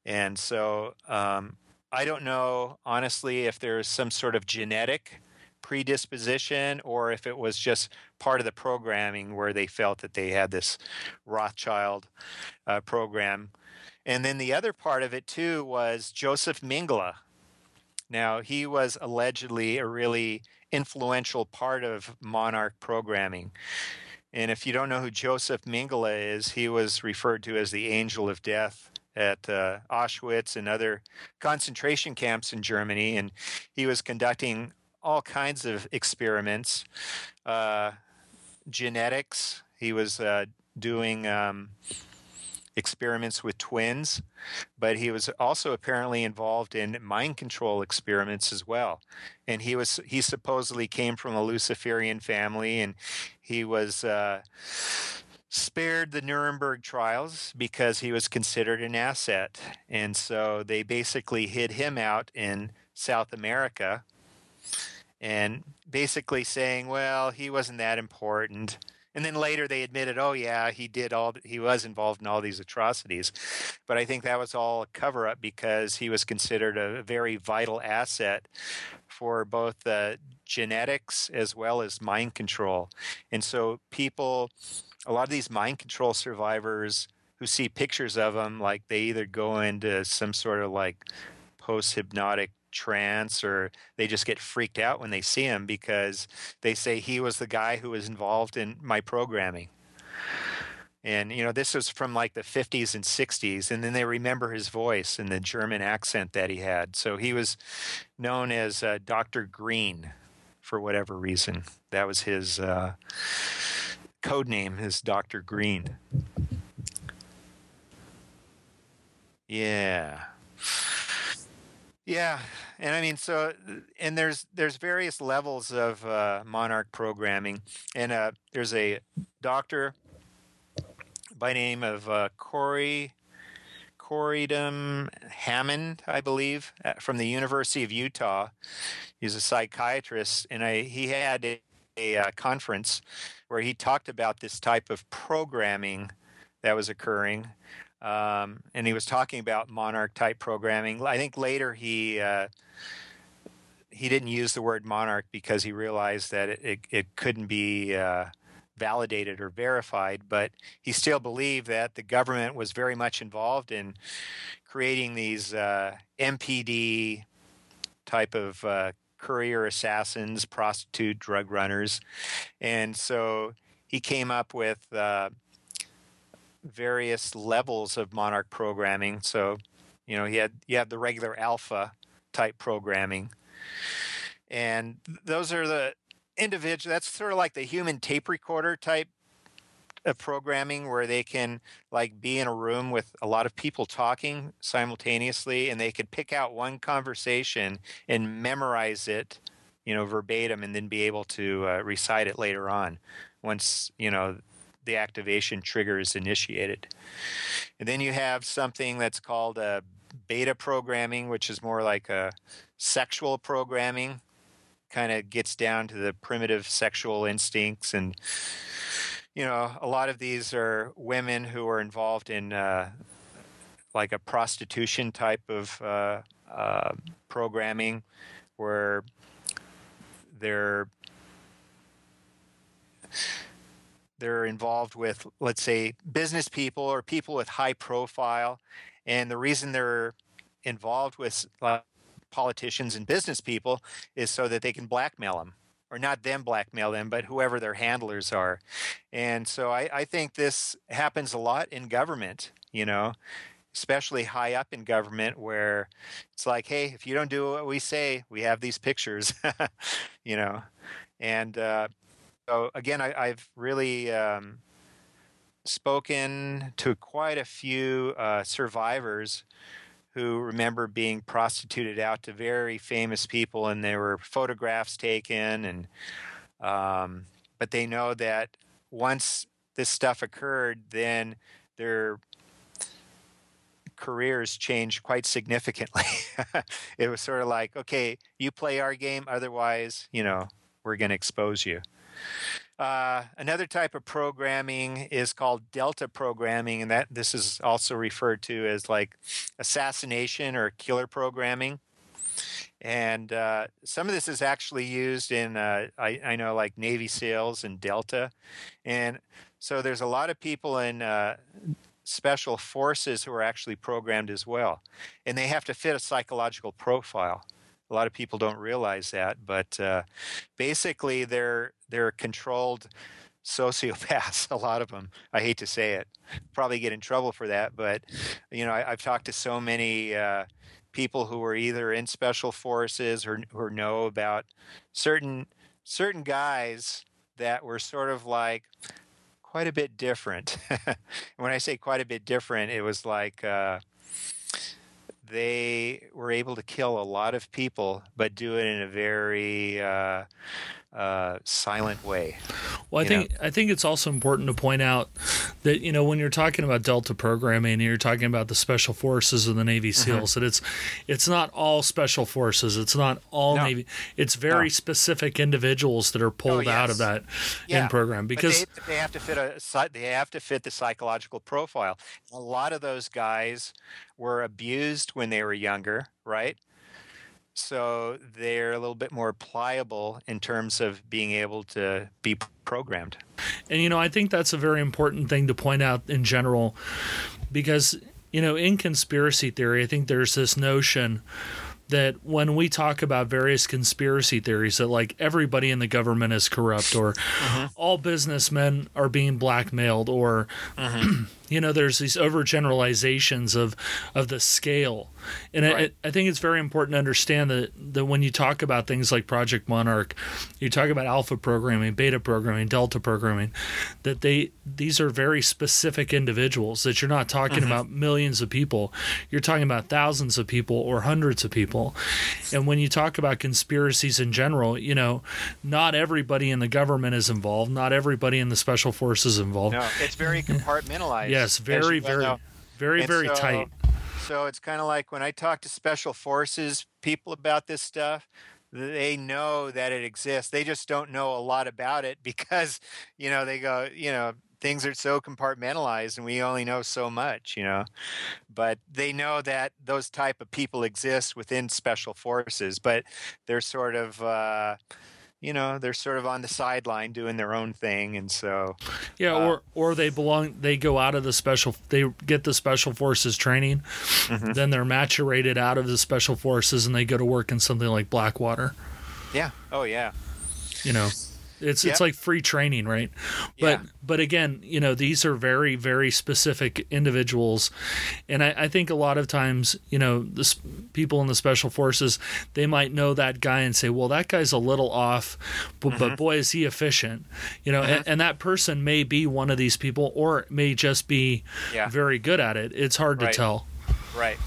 and so um, I don't know honestly if there's some sort of genetic predisposition or if it was just part of the programming where they felt that they had this Rothschild uh, program. And then the other part of it too was Joseph Mengele, now, he was allegedly a really influential part of monarch programming. And if you don't know who Joseph Mengele is, he was referred to as the angel of death at uh, Auschwitz and other concentration camps in Germany. And he was conducting all kinds of experiments, uh, genetics. He was uh, doing um, experiments with twins, but he was also apparently involved in mind control experiments as well. And he was he supposedly came from a Luciferian family, and he was. Uh, spared the Nuremberg trials because he was considered an asset. And so they basically hid him out in South America and basically saying, well, he wasn't that important. And then later they admitted, oh yeah, he did all he was involved in all these atrocities. But I think that was all a cover up because he was considered a very vital asset for both the genetics as well as mind control. And so people a lot of these mind control survivors who see pictures of him like they either go into some sort of like post hypnotic trance or they just get freaked out when they see him because they say he was the guy who was involved in my programming. And you know, this was from like the 50s and 60s and then they remember his voice and the German accent that he had. So he was known as uh, Dr. Green for whatever reason. That was his uh, code name is Doctor Green. Yeah. Yeah, and I mean, so and there's there's various levels of uh, monarch programming, and uh, there's a doctor by name of uh, Corey Corydon Hammond, I believe, uh, from the University of Utah. He's a psychiatrist, and I, he had a, a, a conference where he talked about this type of programming that was occurring um, and he was talking about monarch type programming. I think later he uh, he didn't use the word monarch because he realized that it, it, it couldn't be uh, validated or verified, but he still believed that the government was very much involved in creating these uh, MPD type of uh, courier assassins, prostitute drug runners, and so he came up with uh, various levels of Monarch programming. So, you know, he had you have the regular alpha type programming, and those are the individual. That's sort of like the human tape recorder type of programming where they can like be in a room with a lot of people talking simultaneously and they could pick out one conversation and memorize it you know verbatim and then be able to uh, recite it later on once you know the activation trigger is initiated. And then you have something that's called a beta programming, which is more like a sexual programming, kind of gets down to the primitive sexual instincts. And, you know, a lot of these are women who are involved in uh, like a prostitution type of uh, uh, programming where they're they're involved with, let's say, business people or people with high profile. And the reason they're involved with uh, politicians and business people is so that they can blackmail them or not them blackmail them, but whoever their handlers are. And so I, I think this happens a lot in government, you know, especially high up in government where it's like, hey, if you don't do what we say, we have these pictures, you know. And uh, so again, I, have really um, spoken to quite a few uh, survivors who remember being prostituted out to very famous people, and there were photographs taken, and um, but they know that once this stuff occurred, then their careers changed quite significantly. it was sort of like, okay, you play our game, otherwise, you know, we're going to expose you. Uh, another type of programming is called delta programming, and that this is also referred to as like assassination or killer programming. And uh, some of this is actually used in, uh, I, I, know, like Navy SEALs and Delta. And so there's a lot of people in uh, special forces who are actually programmed as well. And they have to fit a psychological profile. A lot of people don't realize that, but uh, basically they're they're controlled sociopaths. A lot of them. I hate to say it. Probably get in trouble for that, but you know I, have talked to so many uh, people who are either in special forces or know about certain certain guys that were sort of like quite a bit different. when I say quite a bit different, it was like. Uh, they were able to kill a lot of people, but do it in a very uh, uh, silent way. Well, I think know? I think it's also important to point out that you know when you're talking about Delta programming and you're talking about the special forces of the Navy mm-hmm. SEALs, that it's it's not all special forces, it's not all no. Navy, it's very no. specific individuals that are pulled oh, yes. out of that yeah. in program because they, they, have to fit a they have to fit the psychological profile. A lot of those guys were abused when they were younger, right? So they're a little bit more pliable in terms of being able to be programmed. And you know, I think that's a very important thing to point out in general because you know, in conspiracy theory, I think there's this notion that when we talk about various conspiracy theories that like everybody in the government is corrupt or uh-huh. all businessmen are being blackmailed or uh-huh. You know there's these overgeneralizations of of the scale. And Right. I, I think it's very important to understand that that when you talk about things like project monarch you talk about alpha programming beta programming delta programming that they these are very specific individuals that you're not talking mm-hmm. about millions of people. You're talking about thousands of people or hundreds of people. And when you talk about conspiracies in general you know not everybody in the government is involved. Not everybody in the special forces is involved. No, it's very compartmentalized. Yes, very, very, know. very, And very so- tight. So it's kind of like when I talk to special forces people about this stuff, they know that it exists. They just don't know a lot about it because, you know, they go, you know, things are so compartmentalized and we only know so much, you know. But they know that those type of people exist within special forces, but they're sort of uh you know, they're sort of on the sideline doing their own thing and so Yeah, uh, or or they belong. They go out of the special. They get the special forces training, Mm-hmm. then they're maturated out of the special forces, and they go to work in something like Blackwater. yeah. Oh yeah. You know, it's Yep. it's like free training, right? But Yeah. but again, you know, these are very very specific individuals, and I, I think a lot of times, you know, the people in the special forces they might know that guy and say, well, that guy's a little off, but, Mm-hmm. but boy is he efficient, you know, and, and that person may be one of these people, or it may just be Yeah. very good at it. It's hard Right. to tell. Right.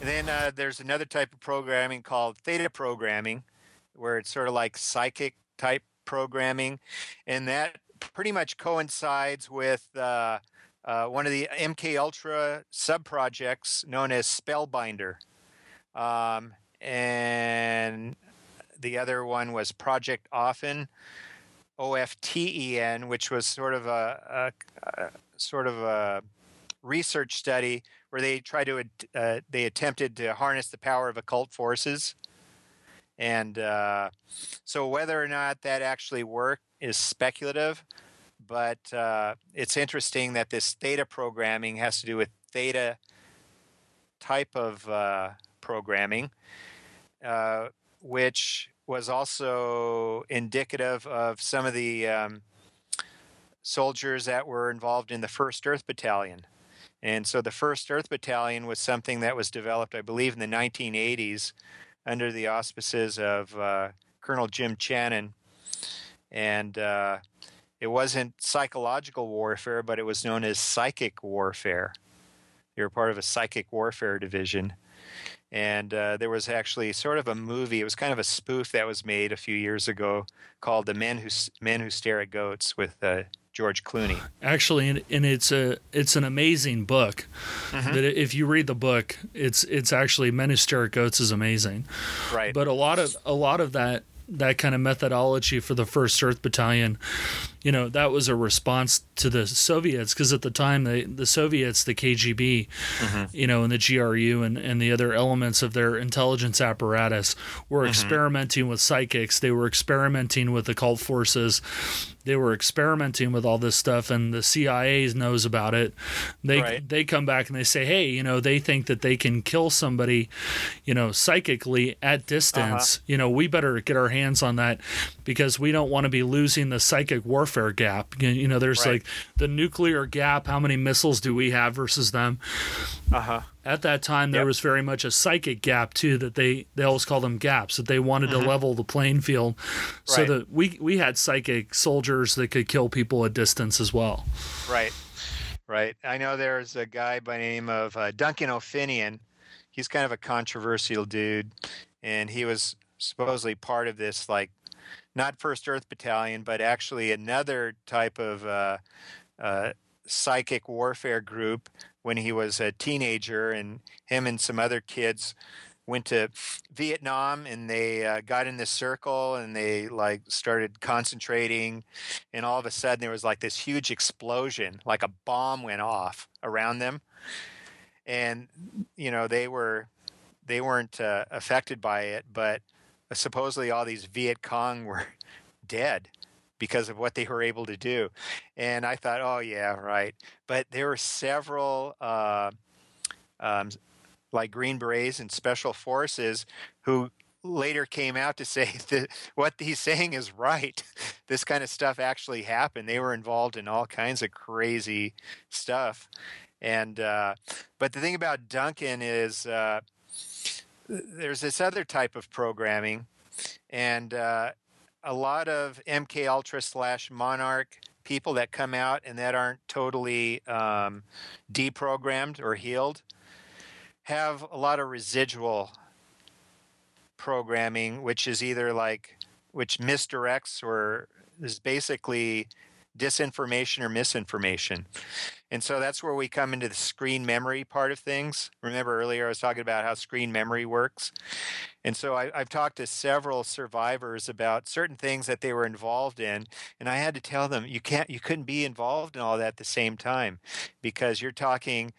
And then uh, there's another type of programming called theta programming, where it's sort of like psychic type programming. And that pretty much coincides with uh, uh, one of the MK Ultra sub projects known as Spellbinder. Um, and the other one was Project Often, O F T E N, which was sort of a, a, a sort of a research study where they tried to uh, they attempted to harness the power of occult forces and uh, so whether or not that actually worked is speculative but uh, it's interesting that this theta programming has to do with theta type of uh, programming uh, which was also indicative of some of the um, soldiers that were involved in the first earth battalion. And so the First Earth Battalion was something that was developed, I believe, in the 1980s under the auspices of uh, Colonel Jim Channon. And uh, it wasn't psychological warfare, but it was known as psychic warfare. They were part of a psychic warfare division. And uh, there was actually sort of a movie. It was kind of a spoof that was made a few years ago called "The Men Who Men Who Stare at Goats" with uh, George Clooney. Actually, and, and it's a it's an amazing book. Mm-hmm. That if you read the book, it's it's actually Men Who Stare at Goats is amazing. Right. but a lot of a lot of that that kind of methodology for the first earth battalion you know that was a response to the soviets because at the time they, the soviets the kgb you know and the gru and, and the other elements of their intelligence apparatus were experimenting with psychics they were experimenting with occult forces they were experimenting with all this stuff and the cia knows about it they Right. they come back and they say hey you know they think that they can kill somebody you know psychically at distance you know we better get our hands on that because we don't want to be losing the psychic warfare gap you know there's Right. like the nuclear gap how many missiles do we have versus them Uh huh. At that time there Yep. was very much a psychic gap too that they they always call them gaps that they wanted to level the playing field so Mm-hmm. Right. that we we had psychic soldiers that could kill people at distance as well Right, right. I know there's a guy by the name of uh, Duncan O'Finioan. He's kind of a controversial dude, and he was supposedly part of this, like, not First Earth Battalion, but actually another type of uh, uh, psychic warfare group when he was a teenager, and him and some other kids went to Vietnam and they uh, got in this circle and they like started concentrating and all of a sudden there was like this huge explosion like a bomb went off around them. And you know they were they weren't uh, affected by it but supposedly all these viet cong were dead because of what they were able to do and i thought oh yeah right but there were several uh, um, like green berets and special forces who later came out to say that what he's saying is right. This kind of stuff actually happened. They were involved in all kinds of crazy stuff. And uh, but the thing about Duncan is uh, there's this other type of programming, and uh, a lot of MK Ultra slash Monarch people that come out and that aren't totally um, deprogrammed or healed have a lot of residual programming, which is either like which misdirects or is basically disinformation or misinformation. And so that's where we come into the screen memory part of things. Remember earlier I was talking about how screen memory works. And so I, have talked to several survivors about certain things that they were involved in, and I had to tell them you can't, you couldn't be involved in all that at the same time, because you're talking,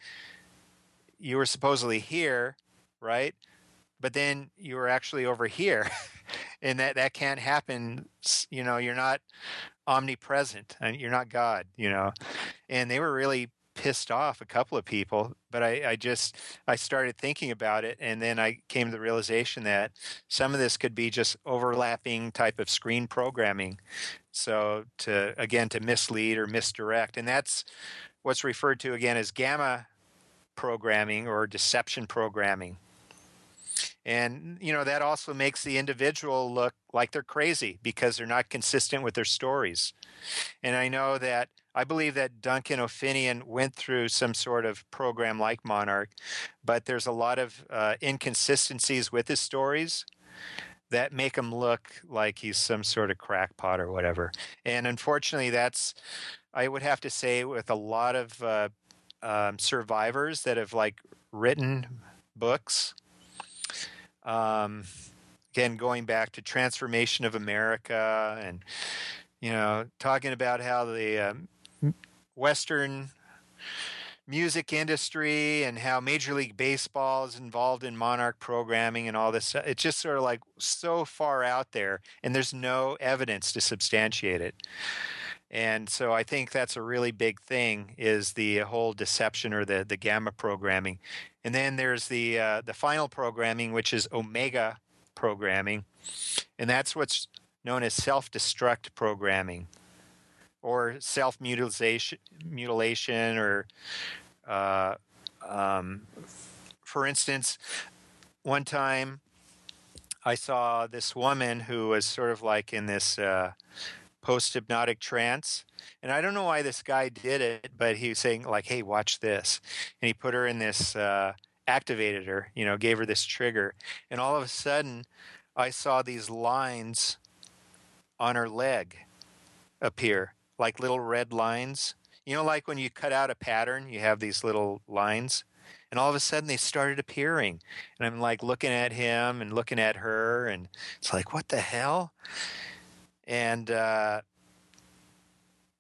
you were supposedly here, right? But then you were actually over here, and that that can't happen. You know, you're not omnipresent and you're not God, you know. And they were really pissed off a couple of people, but I, I just I started thinking about it and then I came to the realization that some of this could be just overlapping type of screen programming. So to again to mislead or misdirect. And that's what's referred to again as gamma programming or deception programming. And, you know, that also makes the individual look like they're crazy because they're not consistent with their stories. And I know that I believe that Duncan O'Finioan went through some sort of program like Monarch, but there's a lot of uh, inconsistencies with his stories that make him look like he's some sort of crackpot or whatever. And unfortunately, that's, I would have to say, with a lot of uh, um, survivors that have like written books um, again, going back to Trance Formation of America, and you know, talking about how the um, Western music industry and how Major League Baseball is involved in monarch programming and all this. It's just sort of like so far out there, and there's no evidence to substantiate it. And so I think that's a really big thing is the whole deception or the, the gamma programming. And then there's the uh, the final programming, which is omega programming, and that's what's known as self-destruct programming, or self-mutilation, mutilation, or uh, um, for instance, one time I saw this woman who was sort of like in this. Uh, post hypnotic trance. And I don't know why this guy did it, but he was saying, like, hey, watch this. And he put her in this, uh, activated her, you know, gave her this trigger. And all of a sudden, I saw these lines on her leg appear, like little red lines. You know, like when you cut out a pattern, you have these little lines. And all of a sudden, they started appearing. And I'm like looking at him and looking at her, and it's like, what the hell? And uh,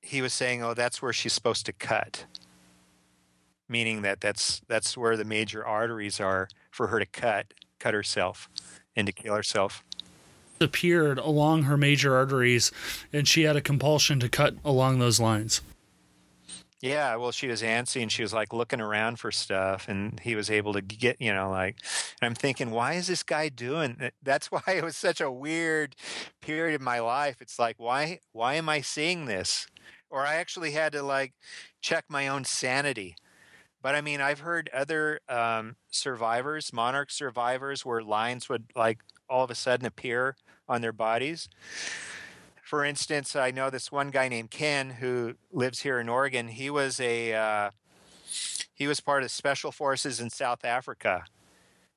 he was saying, "Oh, that's where she's supposed to cut," meaning that that's that's where the major arteries are for her to cut cut herself and to kill herself. Appeared along her major arteries, and she had a compulsion to cut along those lines. Yeah, well, she was antsy and she was like looking around for stuff, and he was able to get, you know, like, and I'm thinking, why is this guy doing that? That's why it was such a weird period of my life. It's like, why, why am I seeing this? Or I actually had to like check my own sanity. But I mean, I've heard other um, survivors, monarch survivors, where lines would like all of a sudden appear on their bodies for instance, I know this one guy named Ken who lives here in Oregon. He was a uh, he was part of special forces in South Africa,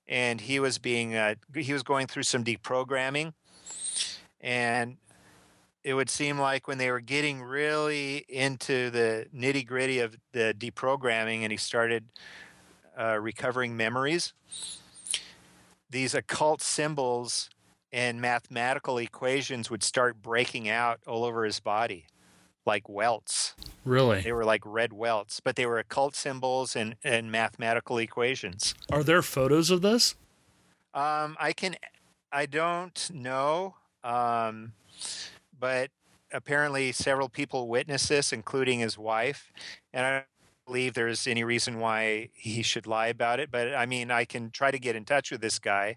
and he was being uh, he was going through some deprogramming, and it would seem like when they were getting really into the nitty gritty of the deprogramming, and he started uh, recovering memories, these occult symbols and mathematical equations would start breaking out all over his body like welts. Really? They were like red welts, but they were occult symbols and, and mathematical equations. Are there photos of this? Um, I can, I don't know, um, but apparently several people witnessed this, including his wife. And I, believe there's any reason why he should lie about it. But I mean, I can try to get in touch with this guy.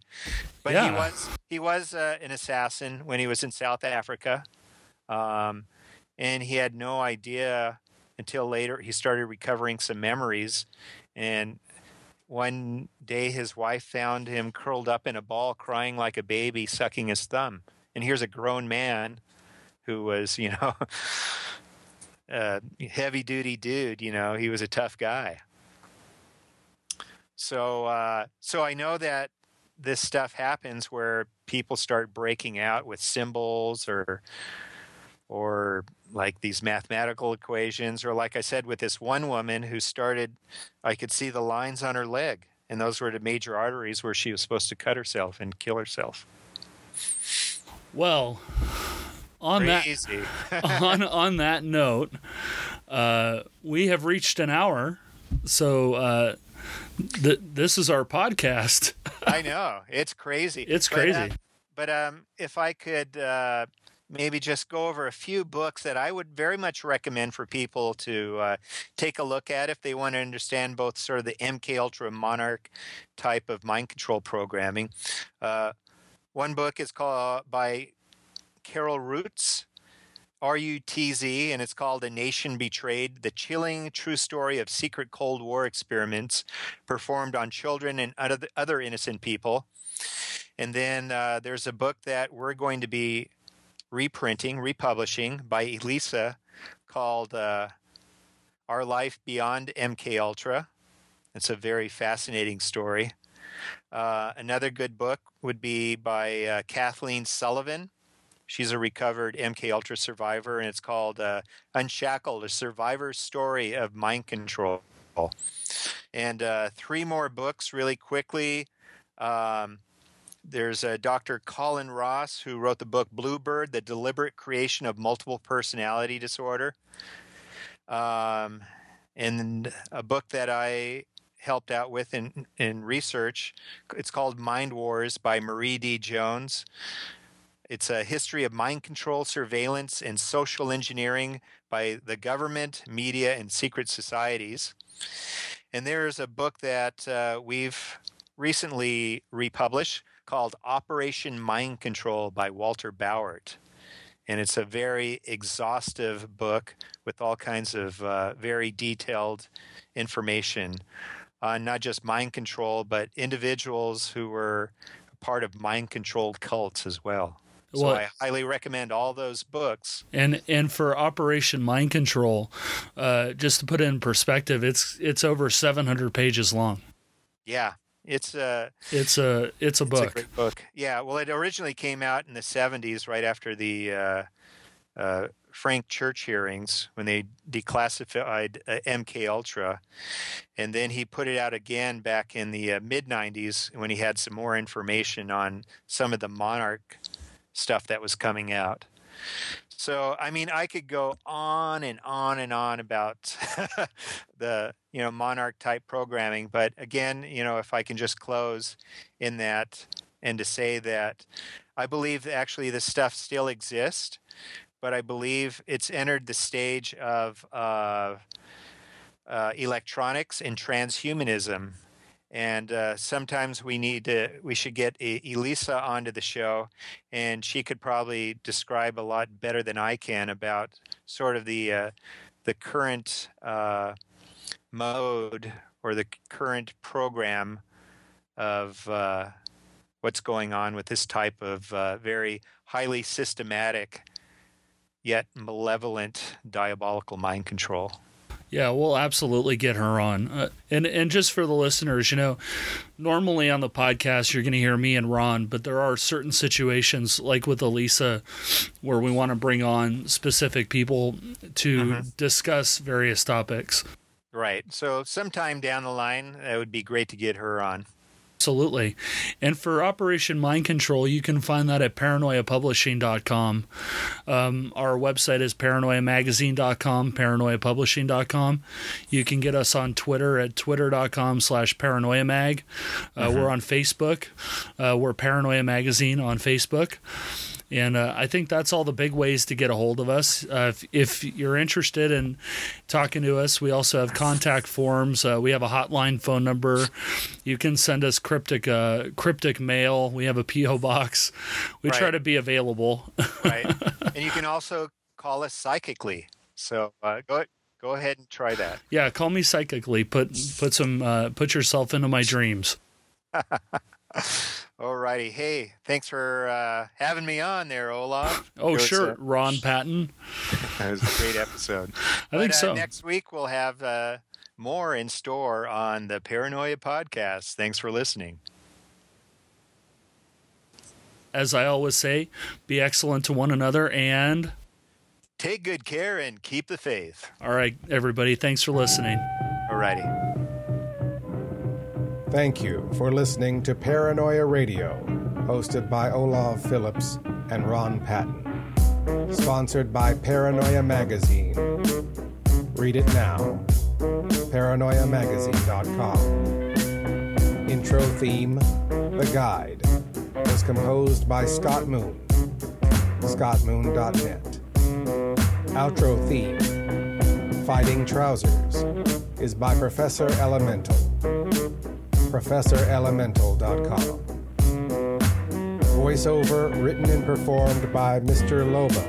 But he was he was uh, an assassin when he was in South Africa, um, and he had no idea until later. He started recovering some memories, and one day his wife found him curled up in a ball, crying like a baby, sucking his thumb. And here's a grown man who was, you know, a heavy duty dude. You know, he was a tough guy. So, uh, so I know that this stuff happens where people start breaking out with symbols or, or like these mathematical equations, or like I said, with this one woman who started, I could see the lines on her leg, and those were the major arteries where she was supposed to cut herself and kill herself. Well, on that on on that note, uh, we have reached an hour. So uh, th- this is our podcast. I know it's crazy. It's But, uh, crazy. But um, if I could uh, maybe just go over a few books that I would very much recommend for people to uh, take a look at if they want to understand both sort of the MK Ultra Monarch type of mind control programming. Uh, one book is called by Carol Rutz. R-U-T-Z, and it's called A Nation Betrayed, the chilling true story of secret Cold War experiments performed on children and other, other innocent people. And then uh, there's a book that we're going to be reprinting, republishing by Elisa called uh, Our Life Beyond MK Ultra. It's a very fascinating story. Uh, another good book would be by uh, Kathleen Sullivan. She's a recovered MK Ultra survivor, and it's called uh, Unshackled: A Survivor's Story of Mind Control. And uh, three more books, really quickly. Um, there's uh, Dr. Colin Ross, who wrote the book Bluebird: The Deliberate Creation of Multiple Personality Disorder. Um, and a book that I helped out with in, in research. It's called Mind Wars by Marie D. Jones. It's a history of mind control, surveillance, and social engineering by the government, media, and secret societies. And there's a book that uh, we've recently republished called Operation Mind Control by Walter Bowart. And it's a very exhaustive book with all kinds of uh, very detailed information on not just mind control, but individuals who were part of mind controlled cults as well. So Well- I highly recommend all those books. And and for Operation Mind Control, uh, just to put it in perspective, it's it's over 700 pages long. Yeah, it's a It's a it's a it's a book. great book. Yeah, well, it originally came out in the '70s, right after the uh, uh, Frank Church hearings when they declassified uh, MK Ultra, and then he put it out again back in the uh, mid '90s when he had some more information on some of the Monarch stuff that was coming out. So, I mean, I could go on and on and on about the, you know, Monarch type programming, but again, you know, if I can just close in that and to say that I believe actually this stuff still exists, but I believe it's entered the stage of uh, uh, electronics and transhumanism. And uh, sometimes we need to, we should get Elisa onto the show, and she could probably describe a lot better than I can about sort of the uh, the current uh, mode or the current program of uh, what's going on with this type of uh, very highly systematic yet malevolent diabolical mind control. Yeah, we'll absolutely get her on. Uh, and and just for the listeners, you know, normally on the podcast you're going to hear me and Ron, but there are certain situations like with Elisa where we want to bring on specific people to discuss various topics. Right. So sometime down the line, it would be great to get her on. Absolutely. And for Operation Mind Control, you can find that at paranoiapublishing.com. Um, our website is paranoiamagazine.com, paranoiapublishing.com. You can get us on Twitter at twitter.com slash paranoiamag. Uh, We're on Facebook. Uh, we're Paranoia Magazine on Facebook. And uh, I think that's all the big ways to get a hold of us. Uh, if, if you're interested in talking to us, we also have contact forms. Uh, we have a hotline phone number. You can send us cryptic uh, cryptic mail. We have a PO box. We try to be available. right? and you can also call us psychically. So uh, go go ahead and try that. yeah, call me psychically. Put put some uh, put yourself into my dreams. Alrighty. Hey, thanks for uh, having me on there, Olav. Oh sure, uh, Ron Patton. That was a great episode. I think But, uh, so. Next week we'll have uh, more in store on the Paranoia podcast. Thanks for listening. As I always say, be excellent to one another. And Take good care and keep the faith. all right, everybody, thanks for listening. Alrighty. Thank you for listening to Paranoia Radio, hosted by Olav Phillips and Ron Patton. Sponsored by Paranoia Magazine. Read it now. ParanoiaMagazine.com. Intro theme The Guide was composed by Scott Moon. ScottMoon.net. Outro theme Fighting Trousers is by Professor Elemental. ProfessorElemental.com. Voiceover written and performed by Mr. Lobo,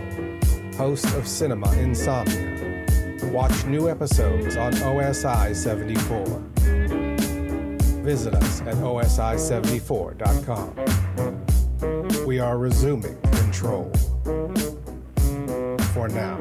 host of Cinema Insomnia. Watch new episodes on OSI 74. Visit us at OSI74.com. We are resuming control. For now.